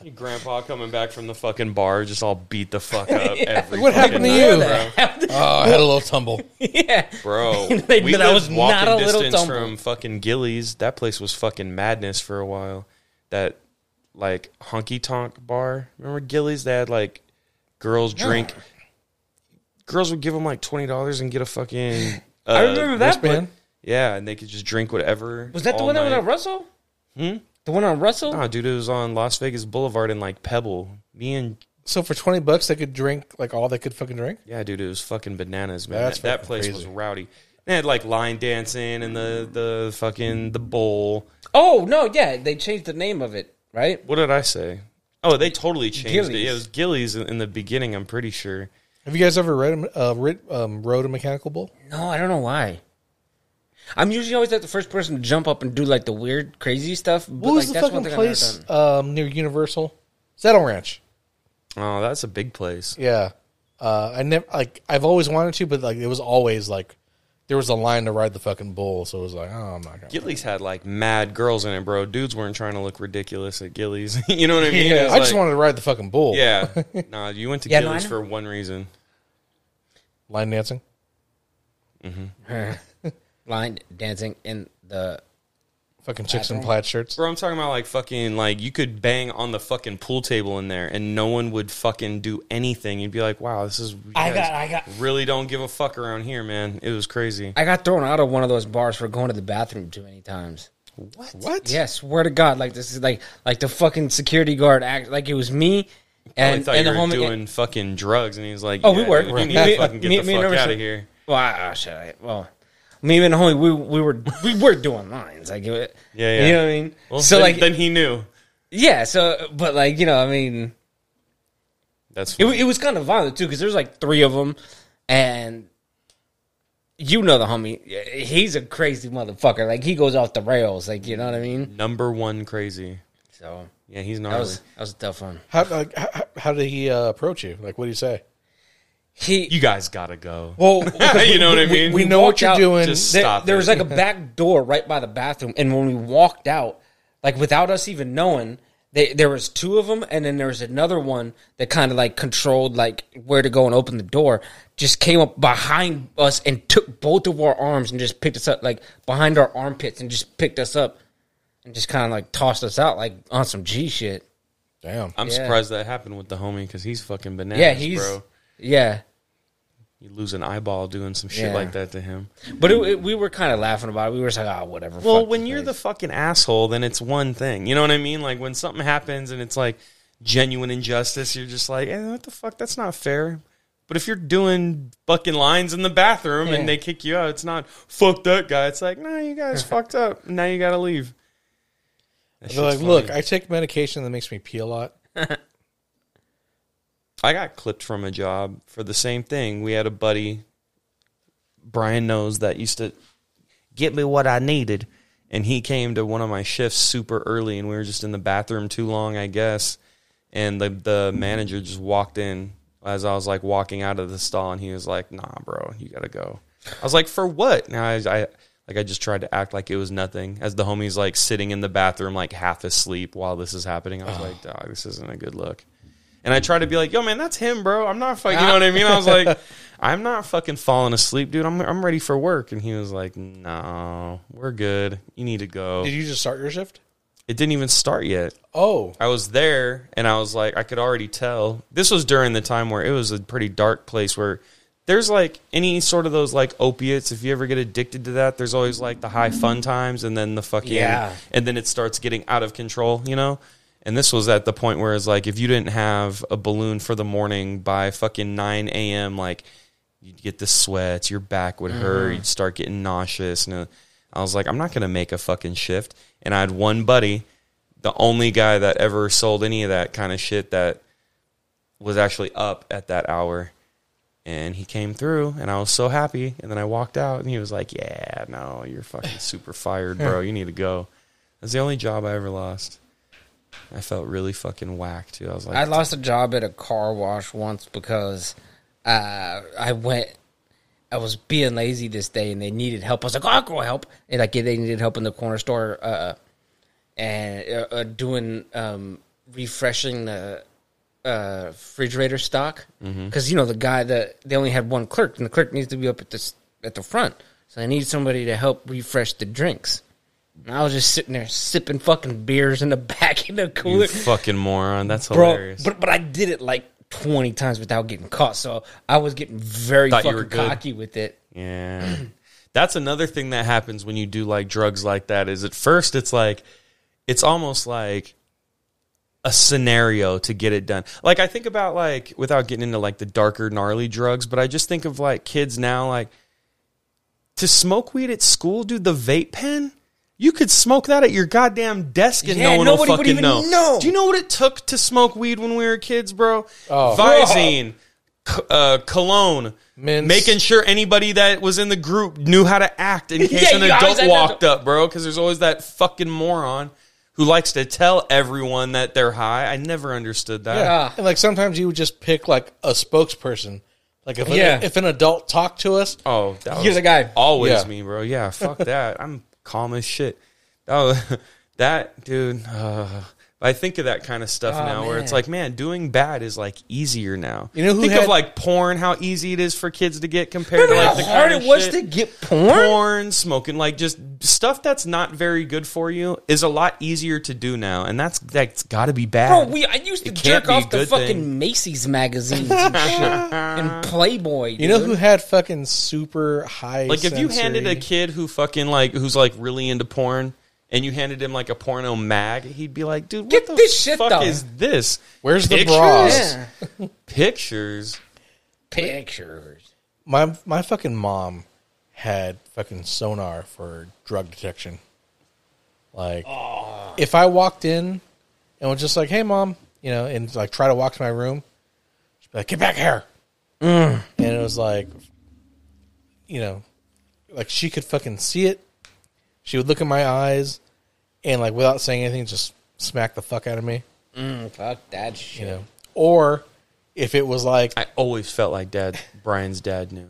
Your *laughs* grandpa coming back from the fucking bar, just all beat the fuck up. *laughs* every What fucking happened to night, you? bro? *laughs* Oh, I had a little tumble. yeah. Bro, They- we that lived was walking not a little distance tumble. from fucking Gilley's. That place was fucking madness for a while. That like honky tonk bar. Remember Gilley's? They had like girls drink. Girls would give them like twenty dollars and get a fucking. Uh, I remember that, but wristband? Yeah, and they could just drink whatever. was that the all one that was on Russell? Hmm? The one on Russell? Nah, dude, it was on Las Vegas Boulevard in like Pebble. Me and So for twenty bucks, they could drink like all they could fucking drink. Yeah, dude, it was fucking bananas, man. That's that, that fucking place crazy. was rowdy. They had like line dancing and the the fucking the bowl. Oh no, yeah, they changed the name of it, right? What did I say? Oh, they totally changed it. Gilley's. Yeah, it was Gilley's in in the beginning. I'm pretty sure. Have you guys ever read uh, rid, um, rode a mechanical bull? No, I don't know why. I'm usually always like the first person to jump up and do like the weird, crazy stuff. But What was like, the that's one fucking thing I've never place um, near Universal? Saddle Ranch. Oh, that's a big place. Yeah, uh, I never like. I've always wanted to, but like it was always like there was a line to ride the fucking bull, so it was like, oh, I'm not gonna. Gilley's had like mad girls in it, bro. Dudes weren't trying to look ridiculous at Gilley's. *laughs* you know what I mean? Yeah. It was I just wanted to ride the fucking bull. Yeah, *laughs* nah. You went to Yeah, Gilley's know. for one reason. line dancing. *laughs* Line dancing in the. Fucking chicks in plaid shirts. Bro, I'm talking about like fucking like you could bang on the fucking pool table in there and no one would fucking do anything. You'd be like, wow, this is you I guys got, I got, really don't give a fuck around here, man. It was crazy. I got thrown out of one of those bars for going to the bathroom too many times. What? What? Yeah, swear to God, like this is like like the fucking security guard act like it was me I and thought and you the were homie. doing fucking drugs, and he was like, Oh, we yeah, were. dude, You need Me- to fucking get me- the me fuck out of here. well, I, I, shit, I, well, me and the homie, we we were we were doing lines like it, Yeah, yeah. you know what I mean. Well, so then, like then he knew. yeah, so but like you know, I mean, That's it, it was kind of violent too because there's like three of them, and you know the homie, he's a crazy motherfucker. Like he goes off the rails, like you know what I mean. number one crazy. So Yeah, he's that gnarly. was that was a tough one. How like how, how did he uh, approach you? Like, what did he say? He you guys gotta go. well, *laughs* you know what I mean? We know what you're out- doing. Just there, stop there it. was like a *laughs* back door right by the bathroom, and when we walked out, like without us even knowing, they, there was two of them, and then there was another one that kind of like controlled like where to go and open the door. Just came up behind us and took both of our arms and just picked us up like behind our armpits and just picked us up and just kind of like tossed us out like on some G shit. Damn. I'm yeah. surprised that happened with the homie because he's fucking bananas, yeah, he's bro. Yeah. You lose an eyeball doing some shit Yeah. like that to him. But it, it- we were kind of laughing about it. We were just like, oh, whatever. Well, fuck when you're place." the fucking asshole, then it's one thing. You know what I mean? Like when something happens and it's like genuine injustice, you're just like, eh, what the fuck? That's not fair. But if you're doing fucking lines in the bathroom Yeah. and they kick you out, it's not fuck that guy. It's like, nah, you guys *laughs* fucked up. Now you gotta leave. That They're like, shit's look. I take medication that makes me pee a lot. *laughs* I got clipped from a job for the same thing. We had a buddy, Brian knows that used to get me what I needed, and he came to one of my shifts super early, and we were just in the bathroom too long, I guess. And the the manager just walked in as I was like walking out of the stall, and he was like, "Nah, bro, you gotta go." I was like, "For what?" Now I, I like I just tried to act like it was nothing, as the homie's like sitting in the bathroom like half asleep while this is happening. I was like, "Dog, this isn't a good look." And I tried to be like, yo, man, that's him, bro. I'm not fucking, you know what I mean? I was like, *laughs* I'm not fucking falling asleep, dude. I'm, I'm ready for work. And he was like, no, we're good. You need to go. Did you just start your shift? It didn't even start yet. Oh, I was there and I was like, I could already tell. This was during the time where it was a pretty dark place where there's like any sort of those like opiates. If you ever get addicted to that, there's always like the high fun times and then the fucking, Yeah. and then it starts getting out of control, you know? And this was at the point where it's like, if you didn't have a balloon for the morning by fucking 9 a.m., like you'd get the sweats, your back would hurt, mm-hmm. you'd start getting nauseous. And I was like, I'm not going to make a fucking shift. And I had one buddy, the only guy that ever sold any of that kind of shit that was actually up at that hour. And he came through, and I was so happy. And then I walked out, and he was like, "Yeah, no, you're fucking super fired, *laughs* bro. You need to go." That's the only job I ever lost. I felt really fucking whack too. I was like, I lost a job at a car wash once because uh, I went. I was being lazy this day, and they needed help. I was like, "Oh, "I'll go help." And like they needed help in the corner store, uh, and uh, uh, doing um, refreshing the uh, refrigerator stock because you know the guy that they only had one clerk, and the clerk needs to be up at this at the front. So I need somebody to help refresh the drinks. And I was just sitting there sipping fucking beers in the *laughs* back in the "You fucking moron." That's bro. hilarious. But but I did it like twenty times without getting caught, so I was getting very Thought you fucking good. cocky with it. Yeah. *clears throat* That's another thing that happens when you do like drugs like that is at first it's like it's almost like a scenario to get it done. Like I think about like without getting into like the darker gnarly drugs, but I just think of like kids now like to smoke weed at school, dude, the vape pen you could smoke that at your goddamn desk and Yeah, no one will nobody would fucking even know. know. Do you know what it took to smoke weed when we were kids, bro? Oh. Visine, c- uh, cologne, Mints. making sure anybody that was in the group knew how to act in *laughs* case Yeah, an you always adult had that- walked up, bro. Because there's always that fucking moron who likes to tell everyone that they're high. I never understood that. Yeah. And like sometimes you would just pick like a spokesperson. Like if Yeah. an, if an adult talked to us, Oh, that You're was the guy. Always Yeah. me, bro. Yeah, fuck *laughs* that. I'm calm as shit. Oh, *laughs* that dude. Uh, I think of that kind of stuff Oh, now, where it's like, man, doing bad is like easier now. You know who think had- of like porn, how easy it is for kids to get compared to like how the hard kind it of was shit- to get porn? porn, smoking, like just stuff that's not very good for you is a lot easier to do now, and that's that's got to be bad. Bro, we I used to It jerk off the fucking thing. Macy's magazines and *laughs* shit and Playboy. you know who had fucking super high. like if you handed a kid who fucking like who's like really into porn and you handed him like a porno mag, he'd be like, "Dude, what Get the this shit, fuck though." is this? Where's the Pictures? bras? Yeah. Pictures? pictures. My my fucking mom had fucking sonar for drug detection. Like, if I walked in and was just like, "Hey, mom," you know, and like try to walk to my room, she'd be like, "Get back here," mm. and it was like, you know, like she could fucking see it. She would look in my eyes, and like without saying anything, just smack the fuck out of me, Mm, fuck that shit. you know. Or if it was like, I always felt like dad, Brian's dad knew.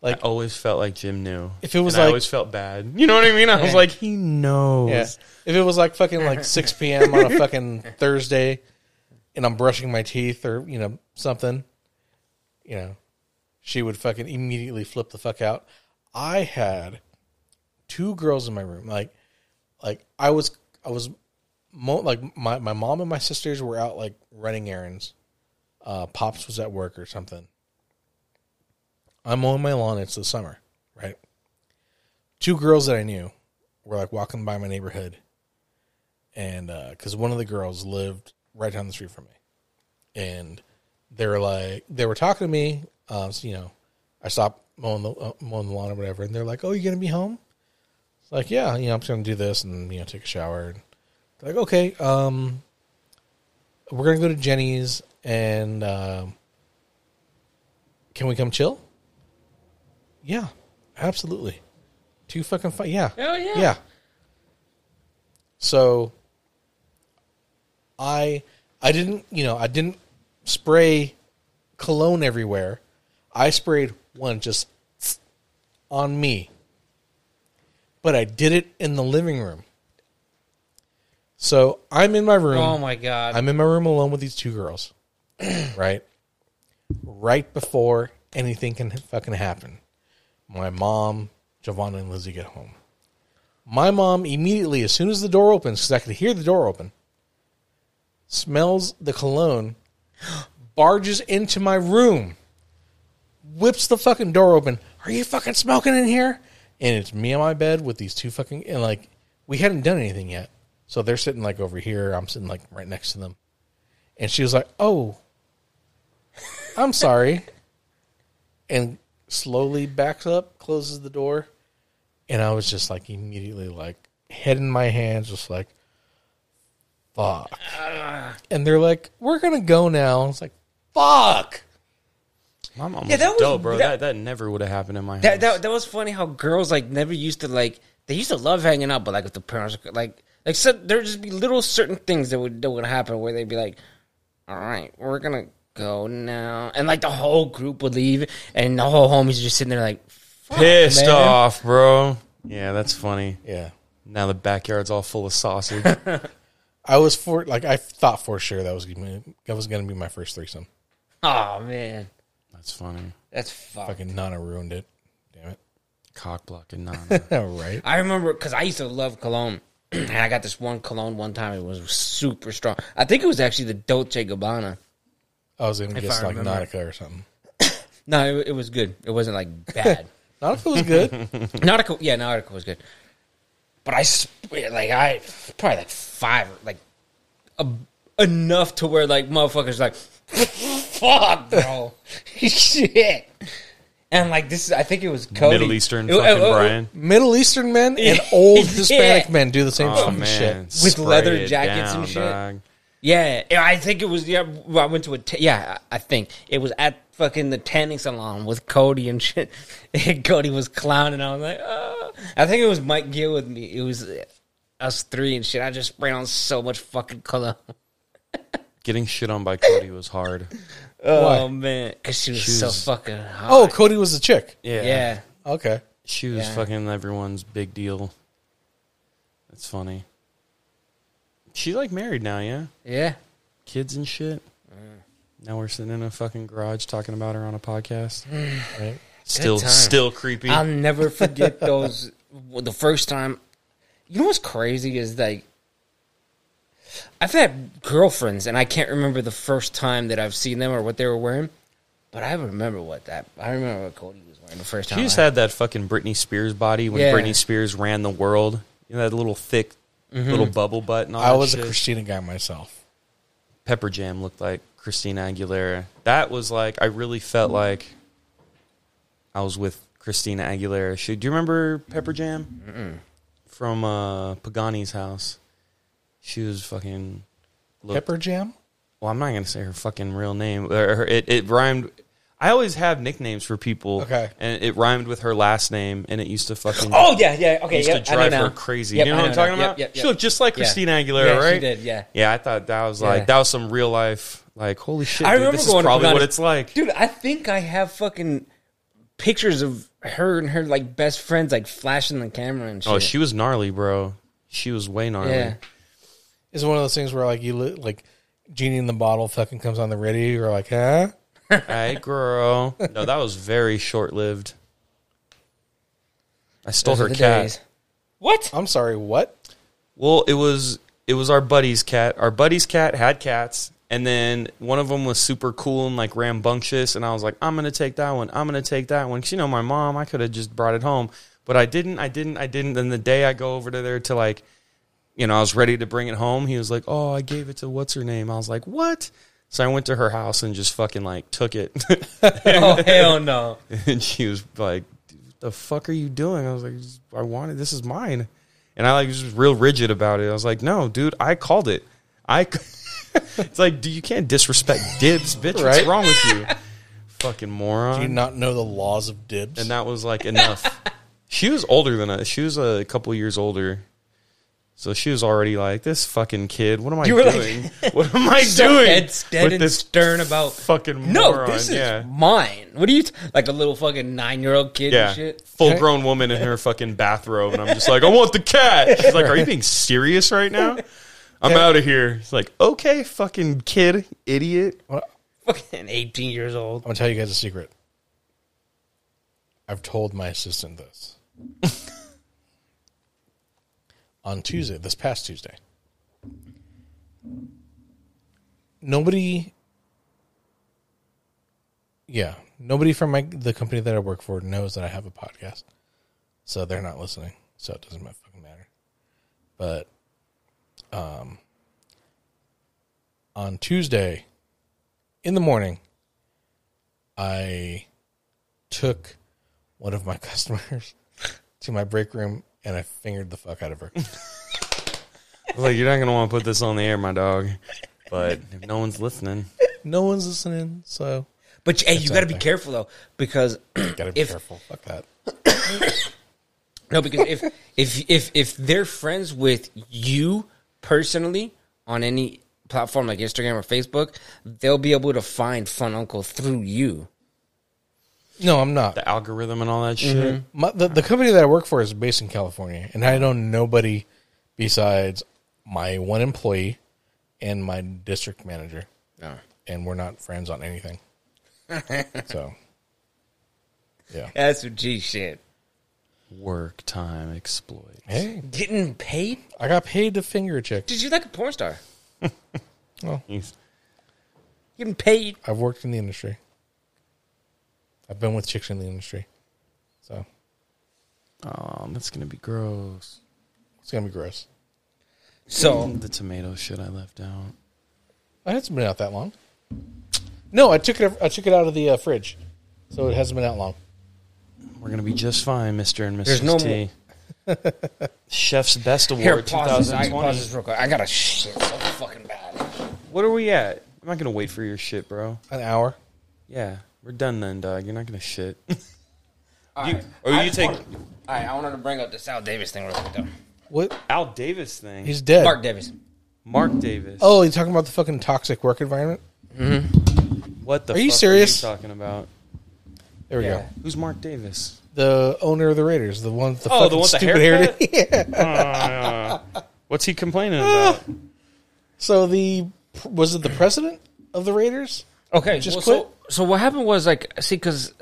like I always felt like Jim knew. If it was And I like- always felt bad. You know what I mean? I was like, he knows. Yeah. If it was like fucking like 6 *laughs* p.m. on a fucking Thursday and I'm brushing my teeth or, you know, something, you know, she would fucking immediately flip the fuck out. I had two girls in my room. Like, like I was, I was, mo- like my, my mom and my sisters were out like running errands. Uh, Pops was at work or something. I'm mowing my lawn. It's the summer, right? Two girls that I knew were like walking by my neighborhood, and because one of the girls lived right down the street from me, and they were like they were talking to me. Uh, so, you know, I stopped mowing the uh, mowing the lawn or whatever, and they're like, "Oh, you gonna be home?" It's like, "Yeah, you know, I'm just gonna do this and you know take a shower." And like, "Okay, um, we're gonna go to Jenny's and um, can we come chill?" Yeah, absolutely. Two fucking fun. Yeah. Hell yeah. Yeah. So I I didn't, you know, I didn't spray cologne everywhere. I sprayed one just on me. But I did it in the living room. So I'm in my room. Oh my god. I'm in my room alone with these two girls. *clears throat* right? Right before anything can fucking happen, my mom, Giovanna, and Lizzie get home. My mom immediately, as soon as the door opens, because I could hear the door open, smells the cologne, *gasps* barges into my room, whips the fucking door open. Are you fucking smoking in here? And it's me on my bed with these two fucking and like we hadn't done anything yet. So they're sitting like over here. I'm sitting like right next to them. And she was like, "Oh, I'm sorry," *laughs* and slowly backs up, closes the door, and I was just like immediately like head in my hands, just like, "Fuck!" And they're like, "We're gonna go now." I was like, "Fuck!" My mom Yeah, was that was- dope, bro. that- That, that never would have happened in my house. That, that that was funny how girls like never used to like they used to love hanging out, but like if the parents like like so there'd just be little certain things that would that would happen where they'd be like, "All right, we're gonna go now," and like the whole group would leave, and the whole homies are just sitting there like, Fuck, Pissed man. off, bro. Yeah, that's funny. Yeah. Now the backyard's all full of sausage. *laughs* I was for like I thought for sure that was gonna be, that was gonna be my first threesome. Oh man, that's funny. that's fucked. Fucking Nana ruined it. Damn it. Cock blocking Nana. *laughs* right. I remember because I used to love cologne, *clears throat* and I got this one cologne one time. It was super strong. I think it was actually the Dolce Gabbana. I was gonna If guess I like remember. Nautica or something. *coughs* No, it, it was good. It wasn't like bad. *laughs* Nautica was good. *laughs* Nautica, yeah, Nautica was good. But I swear, like I probably like five, like a, enough to where like motherfuckers like, fuck, bro, *laughs* shit. And like this, is, I think it was Cody. Middle Eastern It- fucking it- it- Brian. Middle Eastern men and *laughs* old Hispanic Yeah. men do the same Oh fucking man, shit. With leather it jackets and shit. dog. Yeah, yeah, I think it was. Yeah, I went to a. T- yeah, I I think it was at fucking the tanning salon with Cody and shit. *laughs* And Cody was clowning. I was like, oh. I think it was Mike Gill with me. It was uh, us three and shit. I just sprayed on so much fucking color. Getting shit on by Cody was hard. Oh Why? man, because she was She so was- fucking hot. Oh, Cody was the chick. Yeah. yeah. Okay. She was Yeah. fucking everyone's big deal. That's funny. She's like married now, yeah? Yeah. Kids and shit. Mm. Now we're sitting in a fucking garage talking about her on a podcast. *sighs* Right. Still time. still creepy. I'll never forget those. well, *laughs* the first time, you know what's crazy is like, I've had girlfriends and I can't remember the first time that I've seen them or what they were wearing, but I remember what that. I remember what Cody was wearing the first time. She just I- had that fucking Britney Spears body when Yeah. Britney Spears ran the world. You know that little thick little bubble butt and all I that was a shit? Christina guy myself. Pepper Jam looked like Christina Aguilera. That was like I really felt like I was with Christina Aguilera. She, do you remember Pepper Jam from uh, Pagani's house? She was fucking. looked- Pepper Jam. Well, I'm not gonna say her fucking real name. Or her- It, it rhymed. I always have nicknames for people. Okay. and it rhymed with her last name, and it used to fucking. Oh yeah, yeah. Okay, used yeah, to drive her crazy. Yep, you know what I'm talking now. about? Yep, yep, She looked just like Yeah. Christina Aguilera, Yeah, right? she did. Yeah. Yeah, I thought that was like Yeah. that was some real life. Like, holy shit! I dude, remember this going is probably what it's like. Dude, I think I have fucking pictures of her and her like best friends like flashing the camera and oh, shit. Oh, she was gnarly, bro. She was way gnarly. yeah. Is one of those things where like you li- like genie in the bottle fucking comes on the radio. You're like, huh? *laughs* Hey, girl. No, that was very short lived. I stole Those are her the cat. days. What? I'm sorry. What? Well, it was it was our buddy's cat. Our buddy's cat had cats, and then one of them was super cool and like rambunctious. And I was like, I'm gonna take that one. I'm gonna take that one. Cause you know my mom, I could have just brought it home, but I didn't. I didn't. I didn't. Then the day I go over to there to like, you know, I was ready to bring it home. He was like, Oh, I gave it to what's her name. I was like, What? So I went to her house and just fucking like took it, oh *laughs* hell no! and she was like, the fuck are you doing?" I was like, "I wanted this is mine," and I like was just real rigid about it. I was like, "No, dude, I called it. I." *laughs* it's like, do you can't disrespect dibs, bitch? What's wrong with you, fucking moron? Do you not know the laws of dibs? and that was like enough. she was older than us. She was a couple years older. So she was already like, this fucking kid, what am I You were like- doing? *laughs* what am I So doing? dead, dead with and this stern about. fucking No, moron? this is yeah. mine. What are you t- like a little fucking nine year old kid Yeah, and shit? full grown woman in her fucking bathrobe, and I'm just like, I want the cat. *laughs* She's like, Are you being serious right now? I'm out of here. It's like, okay, fucking kid, idiot. Well, Fucking 18 years old. I'm gonna tell you guys a secret. I've told my assistant this *laughs* on Tuesday, this past Tuesday. Nobody, yeah, nobody from my the company that I work for knows that I have a podcast, so they're not listening. So it doesn't fucking matter. But, um, on Tuesday, in the morning, I took one of my *laughs* customers to my break room and I fingered the fuck out of her. *laughs* Like you're not gonna want to put this on the air, my dog. But *laughs* if no one's listening, no one's listening, so But hey, you got to be okay. careful though, because *coughs* gotta be if careful. Fuck that. *coughs* no, because if if if if they're friends with you personally on any platform like Instagram or Facebook, they'll be able to find Fun Uncle through you. No, I'm not. the algorithm and all that mm-hmm. shit. My, the, the company that I work for is based in California, and I know nobody besides my one employee and my district manager, No. and we're not friends on anything. *laughs* so, yeah. That's some G shit. Work time exploit. Hey, Getting paid? I got paid to finger check. Did you like a porn star? *laughs* well, He's- Getting paid? I've worked in the industry. I've been with chicks in the industry, so Oh, that's gonna be gross. it's gonna be gross. So The tomato shit I left out. It hasn't been out that long. No, I took it. I took it out of the uh, fridge, so it hasn't been out long. We're gonna be just fine, Mister and Mrs. There's no T. *laughs* Chef's Best here, Award pause this. I pause this real quick. I got a shit so fucking bad. What are we at? I'm not gonna wait for your shit, bro. An hour. Yeah, we're done then, dog. You're not gonna shit. *laughs* All You- right. or you I- take- All right, I wanted to bring up the Sal Davis thing real quick though. What? Al Davis thing. He's dead. Mark Davis. Mark Davis. Oh, you talking about the fucking toxic work environment? Mm-hmm. what the? Are you fuck serious? Are you talking about There we Yeah. go. who's Mark Davis? The owner of the Raiders, the one with the Oh, fucking the one with the stupid haircut? hairdo. *laughs* yeah. Uh, what's he complaining about? *laughs* So the was it the president of the Raiders? Okay, Just well, quit? So, so what happened was like, see, because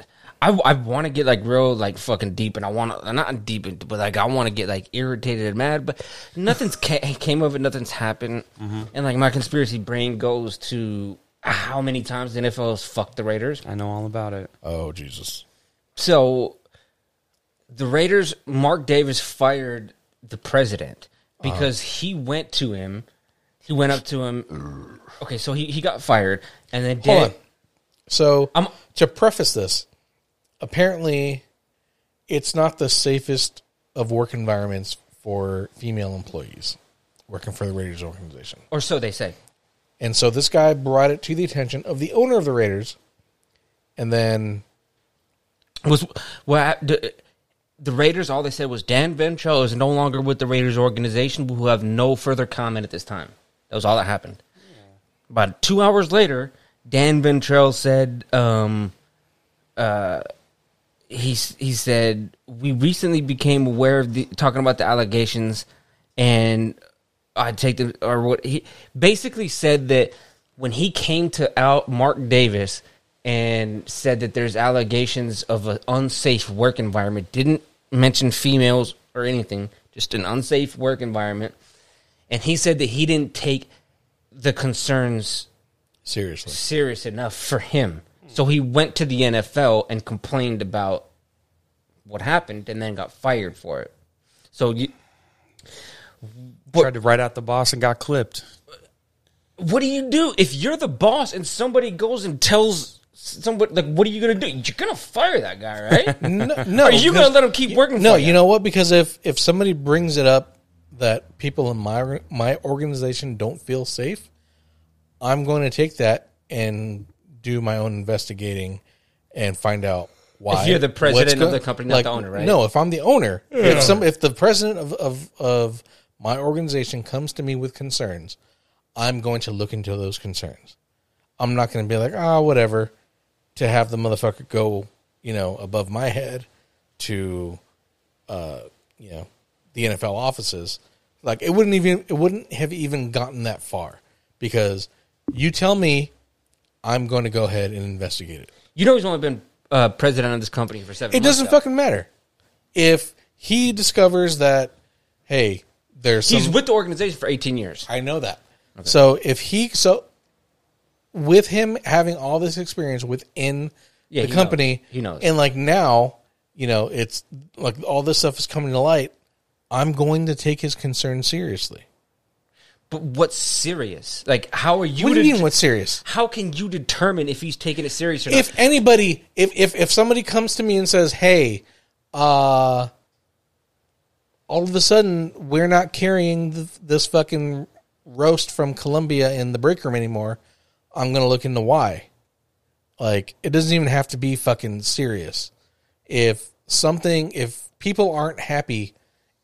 I, I want to get like real like fucking deep, and I want to not deep, but like I want to get like irritated and mad, but nothing's *laughs* ca- came of it, nothing's happened, mm-hmm. and like my conspiracy brain goes to how many times the NFL has fucked the Raiders. I know all about it. Oh Jesus! So the Raiders, Mark Davis fired the president because uh-huh. he went to him. He went up to him. Okay, so he, he got fired, and then Hold Dan, on. So I'm- to preface this, apparently, it's not the safest of work environments for female employees working for the Raiders organization. or so they say. And so this guy brought it to the attention of the owner of the Raiders, and then was well the, the Raiders. All they said was Dan Ventrelle is no longer with the Raiders organization. Who have no further comment at this time. That was all that happened. About two hours later, Dan Ventrelle said, um, uh, he he said we recently became aware of the talking about the allegations, and I take the or what he basically said that when he came to out Mark Davis and said that there's allegations of an unsafe work environment, didn't mention females or anything, just an unsafe work environment, and he said that he didn't take the concerns seriously, serious enough for him. So he went to the NFL and complained about what happened and then got fired for it. So you, Tried to write out the boss and got clipped. what do you do if you're the boss and somebody goes and tells somebody like what are you going to do? You're going to fire that guy, right? no, *laughs* no Are you going to let him keep working No, for you know what? Because if if somebody brings it up that people in my my organization don't feel safe, I'm going to take that and do my own investigating and find out why. If you're the president what's of the company, not the owner, right? No, if I'm the owner, if some if the president of, of of my organization comes to me with concerns, I'm going to look into those concerns. I'm not going to be like, ah, whatever, to have the motherfucker go, you know, above my head to, uh, you know, the NFL offices. Like it wouldn't even it wouldn't have even gotten that far because you tell me I'm going to go ahead and investigate it. You know, he's only been uh, president of this company for seven. It months doesn't now. fucking matter if he discovers that. Hey, there's some, He's with the organization for eighteen years. I know that. So if he so with him having all this experience within Yeah, the he company, knows. He knows. and like now, you know, it's like all this stuff is coming to light. I'm going to take his concern seriously. But what's serious? Like, how are you? What do you mean? What's serious? How can you determine if he's taking it serious or not? If anybody, if if if somebody comes to me and says, "Hey, uh, all of a sudden we're not carrying th- this fucking roast from Colombia in the break room anymore," I'm gonna look into why. Like, it doesn't even have to be fucking serious. If something, if people aren't happy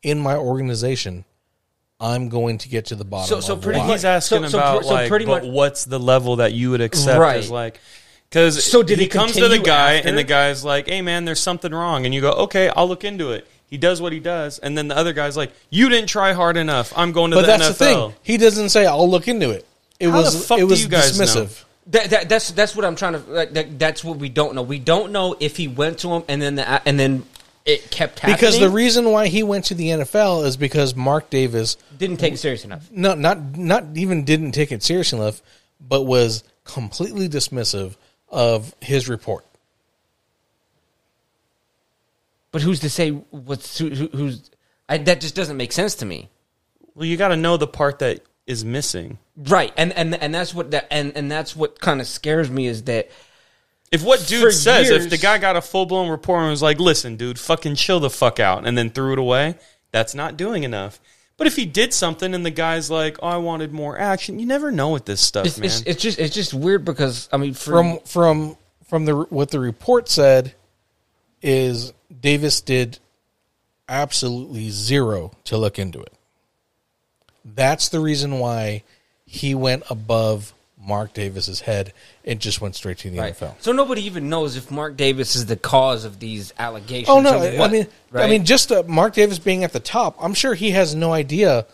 in my organization, I'm going to get to the bottom. So- so of pretty why. He's asking So- so about pr- so like, pretty but much- what's the level that you would accept Right. as like, because So did he he comes to the guy after? and the guy's like, "Hey man, there's something wrong," and you go, "Okay, I'll look into it." He does what he does, and then the other guy's like, "You didn't try hard enough. I'm going to But the that's NFL." the thing. He doesn't say, "I'll look into it." It How the was fuck it do was you guys know? dismissive. That, that that's that's what I'm trying to. Like, that, that's what we don't know. We don't know if he went to him and then the, and then it kept happening Because the reason why he went to the NFL is because Mark Davis didn't take it serious enough. no not not even didn't take it serious enough, but was completely dismissive of his report. But who's to say what's who, who- who's? I, that just doesn't make sense to me. well, you got to know the part that is missing. Right, and and and that's what that and and that's what kind of scares me is that If what dude For says, years- if the guy got a full blown report and was like, "Listen, dude, fucking chill the fuck out," and then threw it away, that's not doing enough. But if he did something and the guy's like, "Oh, I wanted more action," you never know with this stuff, it's, man. it's, it's just it's just weird because I mean for, From from from the what the report said is Davis did absolutely zero to look into it. That's the reason why he went above Mark Davis's head and just went straight to the right. NFL. So nobody even knows if Mark Davis is the cause of these allegations. Oh no! or I what, mean, I mean, just uh, Mark Davis being at the top, I'm sure he has no idea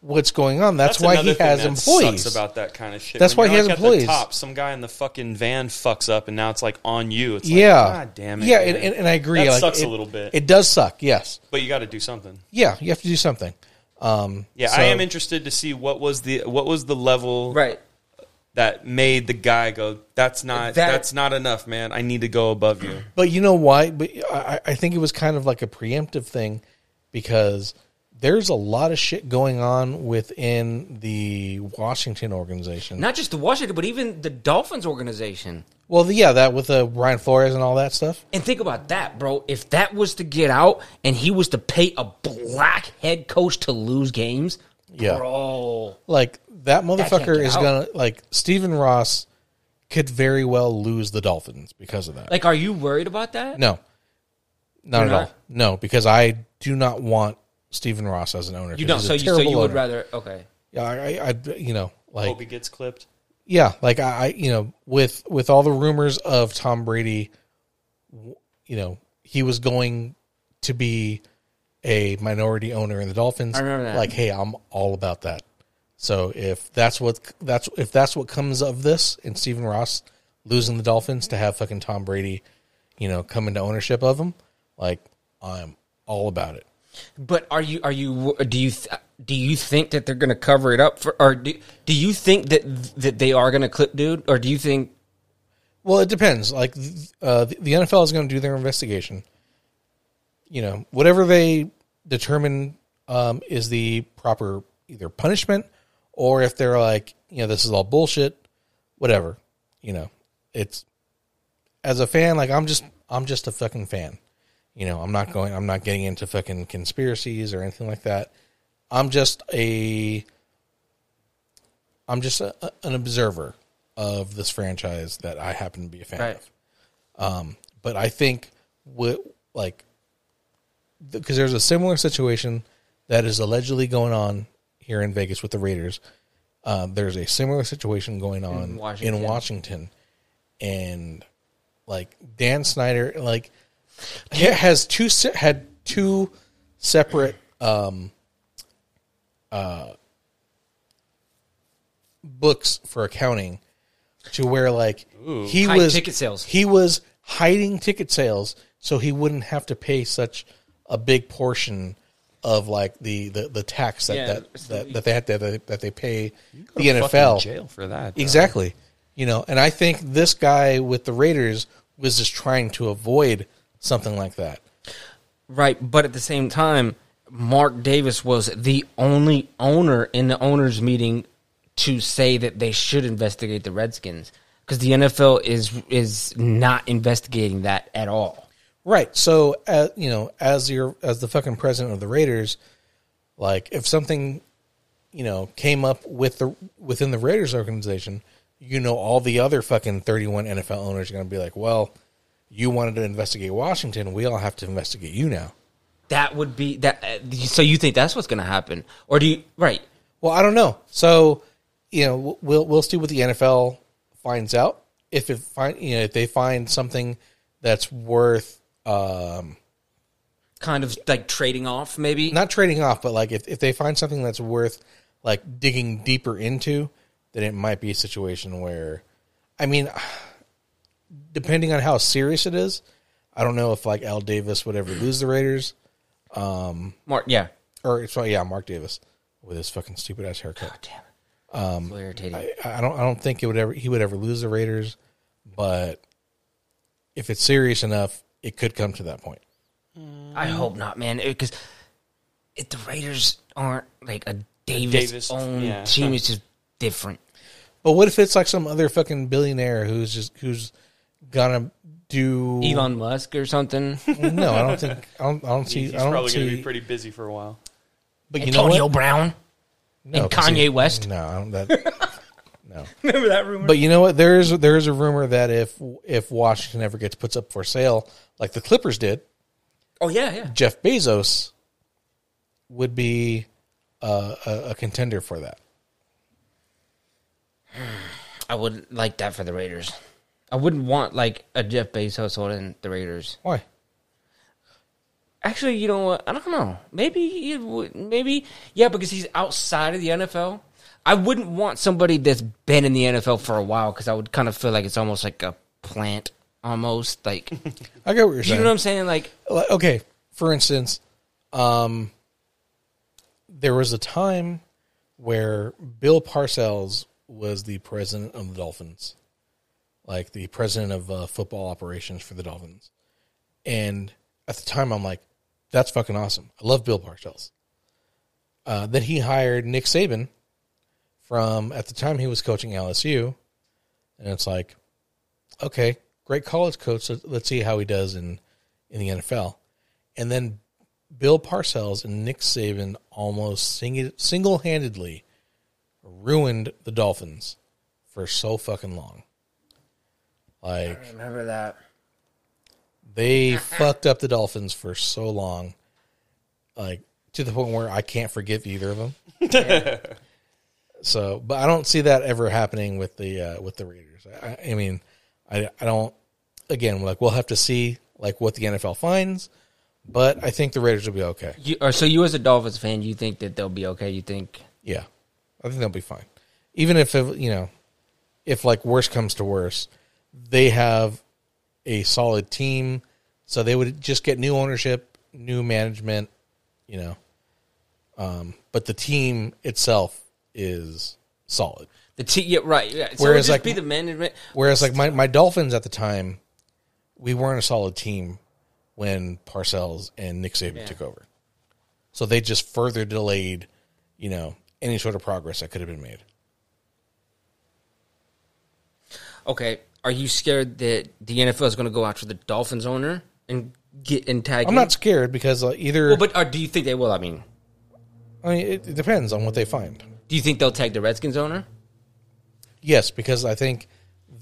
what's going on. That's, why he thing has that employees. Sucks about that kind of shit. That's When why he you're, has like, employees. At the top, some guy in the fucking van fucks up, and now it's like on you. It's yeah, like, God damn it. Yeah, and, and, and I agree. That like, sucks it, a little bit, It does suck. Yes. but you got to do something. Yeah, you have to do something. Um, Yeah, so- I am interested to see what was the what was the level right. That made the guy go. That's not That- that's not enough, man. I need to go above you. But you know why? But I, I think it was kind of like a preemptive thing because there's a lot of shit going on within the Washington organization. Not just the Washington, but even the Dolphins organization. well, the, yeah, that with uh, Brian Flores and all that stuff. And think about that, bro. If that was to get out and he was to pay a black head coach to lose games, Yeah. bro. Like that motherfucker get is out. gonna like Stephen Ross could very well lose the Dolphins because of that. Like, are you worried about that? no, not You're at not? all. No, because I do not want Stephen Ross as an owner. You 'cause don't. So you, so you would owner. rather. Okay. Yeah, I, I, I, you know, like Hope he gets clipped. yeah, like I, I, you know, with with all the rumors of Tom Brady, you know, he was going to be a minority owner in the Dolphins. I remember that. Like, hey, I'm all about that. So if that's what that's if that's what comes of this, and Stephen Ross losing the Dolphins to have fucking Tom Brady, you know, come into ownership of them, like I'm all about it. But are you? Are you? Do you? Th- do you think that they're going to cover it up for? Or do, do you think that that they are going to clip dude? Or do you think? Well, it depends. Like uh, the the NFL is going to do their investigation. You know, whatever they determine um, is the proper either punishment, or if they're like, you know, this is all bullshit, whatever. You know, it's as a fan, like I'm just I'm just a fucking fan. You know, I'm not going. I'm not getting into fucking conspiracies or anything like that. I'm just a. I'm just a, a- an observer of this franchise that I happen to be a fan Right. of. Um, but I think what like because there's a similar situation that is allegedly going on here in Vegas with the Raiders. Um, there's a similar situation going on in Washington. Washington, and like Dan Snyder, like he has two se- had two separate um, uh, books for accounting to where like he Hide was ticket sales. He was hiding ticket sales so he wouldn't have to pay such a big portion of like the the, the tax that, Yeah, that, so that that they have to that, that they pay Go the to fucking NFL jail for that. dog. exactly. You know, and I think this guy with the Raiders was just trying to avoid something like that. Right, but at the same time, Mark Davis was the only owner in the owners meeting to say that they should investigate the Redskins because the NFL is is not investigating that at all. Right. So, uh, you know, as your as the fucking president of the Raiders, like if something, you know, came up with the within the Raiders organization, you know, all the other fucking thirty one NFL owners are going to be like, well, you wanted to investigate Washington, we all have to investigate you now. That would be that. Uh, so you think that's what's going to happen, or do you? Right. Well, I don't know. So, you know, we'll we'll see what the NFL finds out. If it find you know if they find something that's worth um, Kind of like trading off, maybe. not trading off, but like if, if they find something that's worth like digging deeper into, then it might be a situation where, I mean, *sighs* depending on how serious it is, I don't know if like Al Davis would ever lose the Raiders, Um, Mark, yeah. or sorry, yeah, Mark Davis with his fucking stupid ass haircut. Damn it. Um, so irritating. I, I don't I don't think it would ever he would ever lose the Raiders, but if it's serious enough, it could come to that point. I mm. hope not, man. Because if the Raiders aren't like a Davis, Davis, owned yeah. team, it's just different. But what if it's like some other fucking billionaire who's just who's gonna do Elon Musk or something. No, I don't think I don't, I don't see. He's I don't probably going to be pretty busy for a while. but you know Antonio what? Brown. No, and 'cause Kanye he- West. No, I don't, that, *laughs* no. *laughs* Remember that rumor? But you know what? There is there is a rumor that if if Washington ever gets puts up for sale, like the Clippers did, oh yeah, yeah. Jeff Bezos would be uh, a, a contender for that. *sighs* I wouldn't like that for the Raiders. I wouldn't want like a Jeff Bezos owning the Raiders. Why? Actually, you know what? I don't know. Maybe it would. Maybe yeah, because he's outside of the NFL. I wouldn't want somebody that's been in the NFL for a while because I would kind of feel like it's almost like a plant, almost like *laughs* I get what you're saying. you know what I'm saying. Like Like, okay, for instance, um, there was a time where Bill Parcells was the president of the Dolphins, like the president of uh, football operations for the Dolphins. And at the time, I'm like, that's fucking awesome. I love Bill Parcells. Uh, then he hired Nick Saban from, at the time, he was coaching LSU. And it's like, okay, great college coach. Let- Let's see how he does in, in the NFL. And then Bill Parcells and Nick Saban almost single handedly ruined the Dolphins for so fucking long. Like I remember that. they *laughs* fucked up the Dolphins for so long, like to the point where I can't forgive either of them. *laughs* so, but I don't see that ever happening with the uh, with the Raiders. I, I mean, I I don't. Again, like we'll have to see like what the NFL finds, but I think the Raiders will be okay. You, or so you as a Dolphins fan, you think that they'll be okay? You think Yeah, I think they'll be fine. Even if it, you know, if like worse comes to worse, they have a solid team, so they would just get new ownership, new management, you know. Um, but the team itself is solid. the T? Yeah, right. Yeah. So Whereas, like- be the management. Whereas like my, my Dolphins at the time, we weren't a solid team when Parcells and Nick Saban Yeah. took over. So they just further delayed, you know, any sort of progress that could have been made. Okay, are you scared that the NFL is going to go after the Dolphins owner and get and tag? I'm him? not scared because either. Well, but or do you think they will? I mean, I mean, it, it depends on what they find. Do you think they'll tag the Redskins owner? Yes, because I think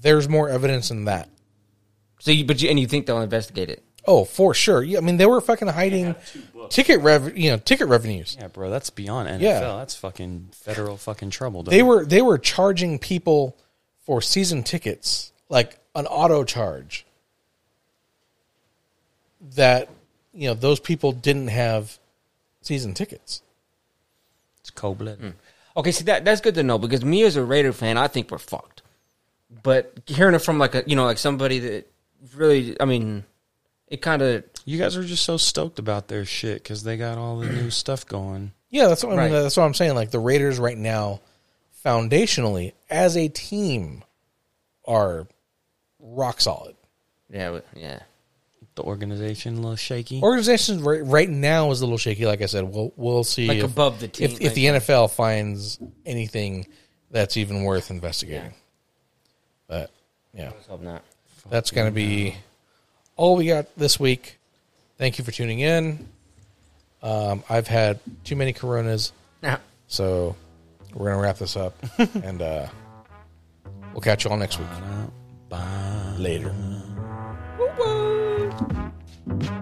there's more evidence in that. So, you, but you, and you think they'll investigate it? Oh, for sure. Yeah, I mean, they were fucking hiding ticket rev, you know, ticket revenues. Yeah, bro, that's beyond NFL. Yeah. That's fucking federal fucking trouble. Dog. They were they were charging people for season tickets like an auto charge that you know those people didn't have season tickets. It's cold blooded. Hmm. Okay, see that that's good to know because me as a Raider fan, I think we're fucked. but hearing it from like a you know like somebody that really, I mean, it kind of You guys are just so stoked about their shit because they got all the new *clears throat* stuff going. Yeah, that's what I mean. Right. That's what I'm saying. Like the Raiders right now, foundationally as a team, are rock solid. yeah yeah. The organization a little shaky. Organization right, right now is a little shaky. Like I said, we'll we'll see Like if, above the team, if, if the NFL finds anything that's even worth investigating. But yeah, Let's hope not. that's going to be all we got this week. Thank you for tuning in. Um, I've had too many Coronas, Yeah. so we're going to wrap this up, *laughs* and uh, we'll catch you all next week. Bye. Later. Thank you.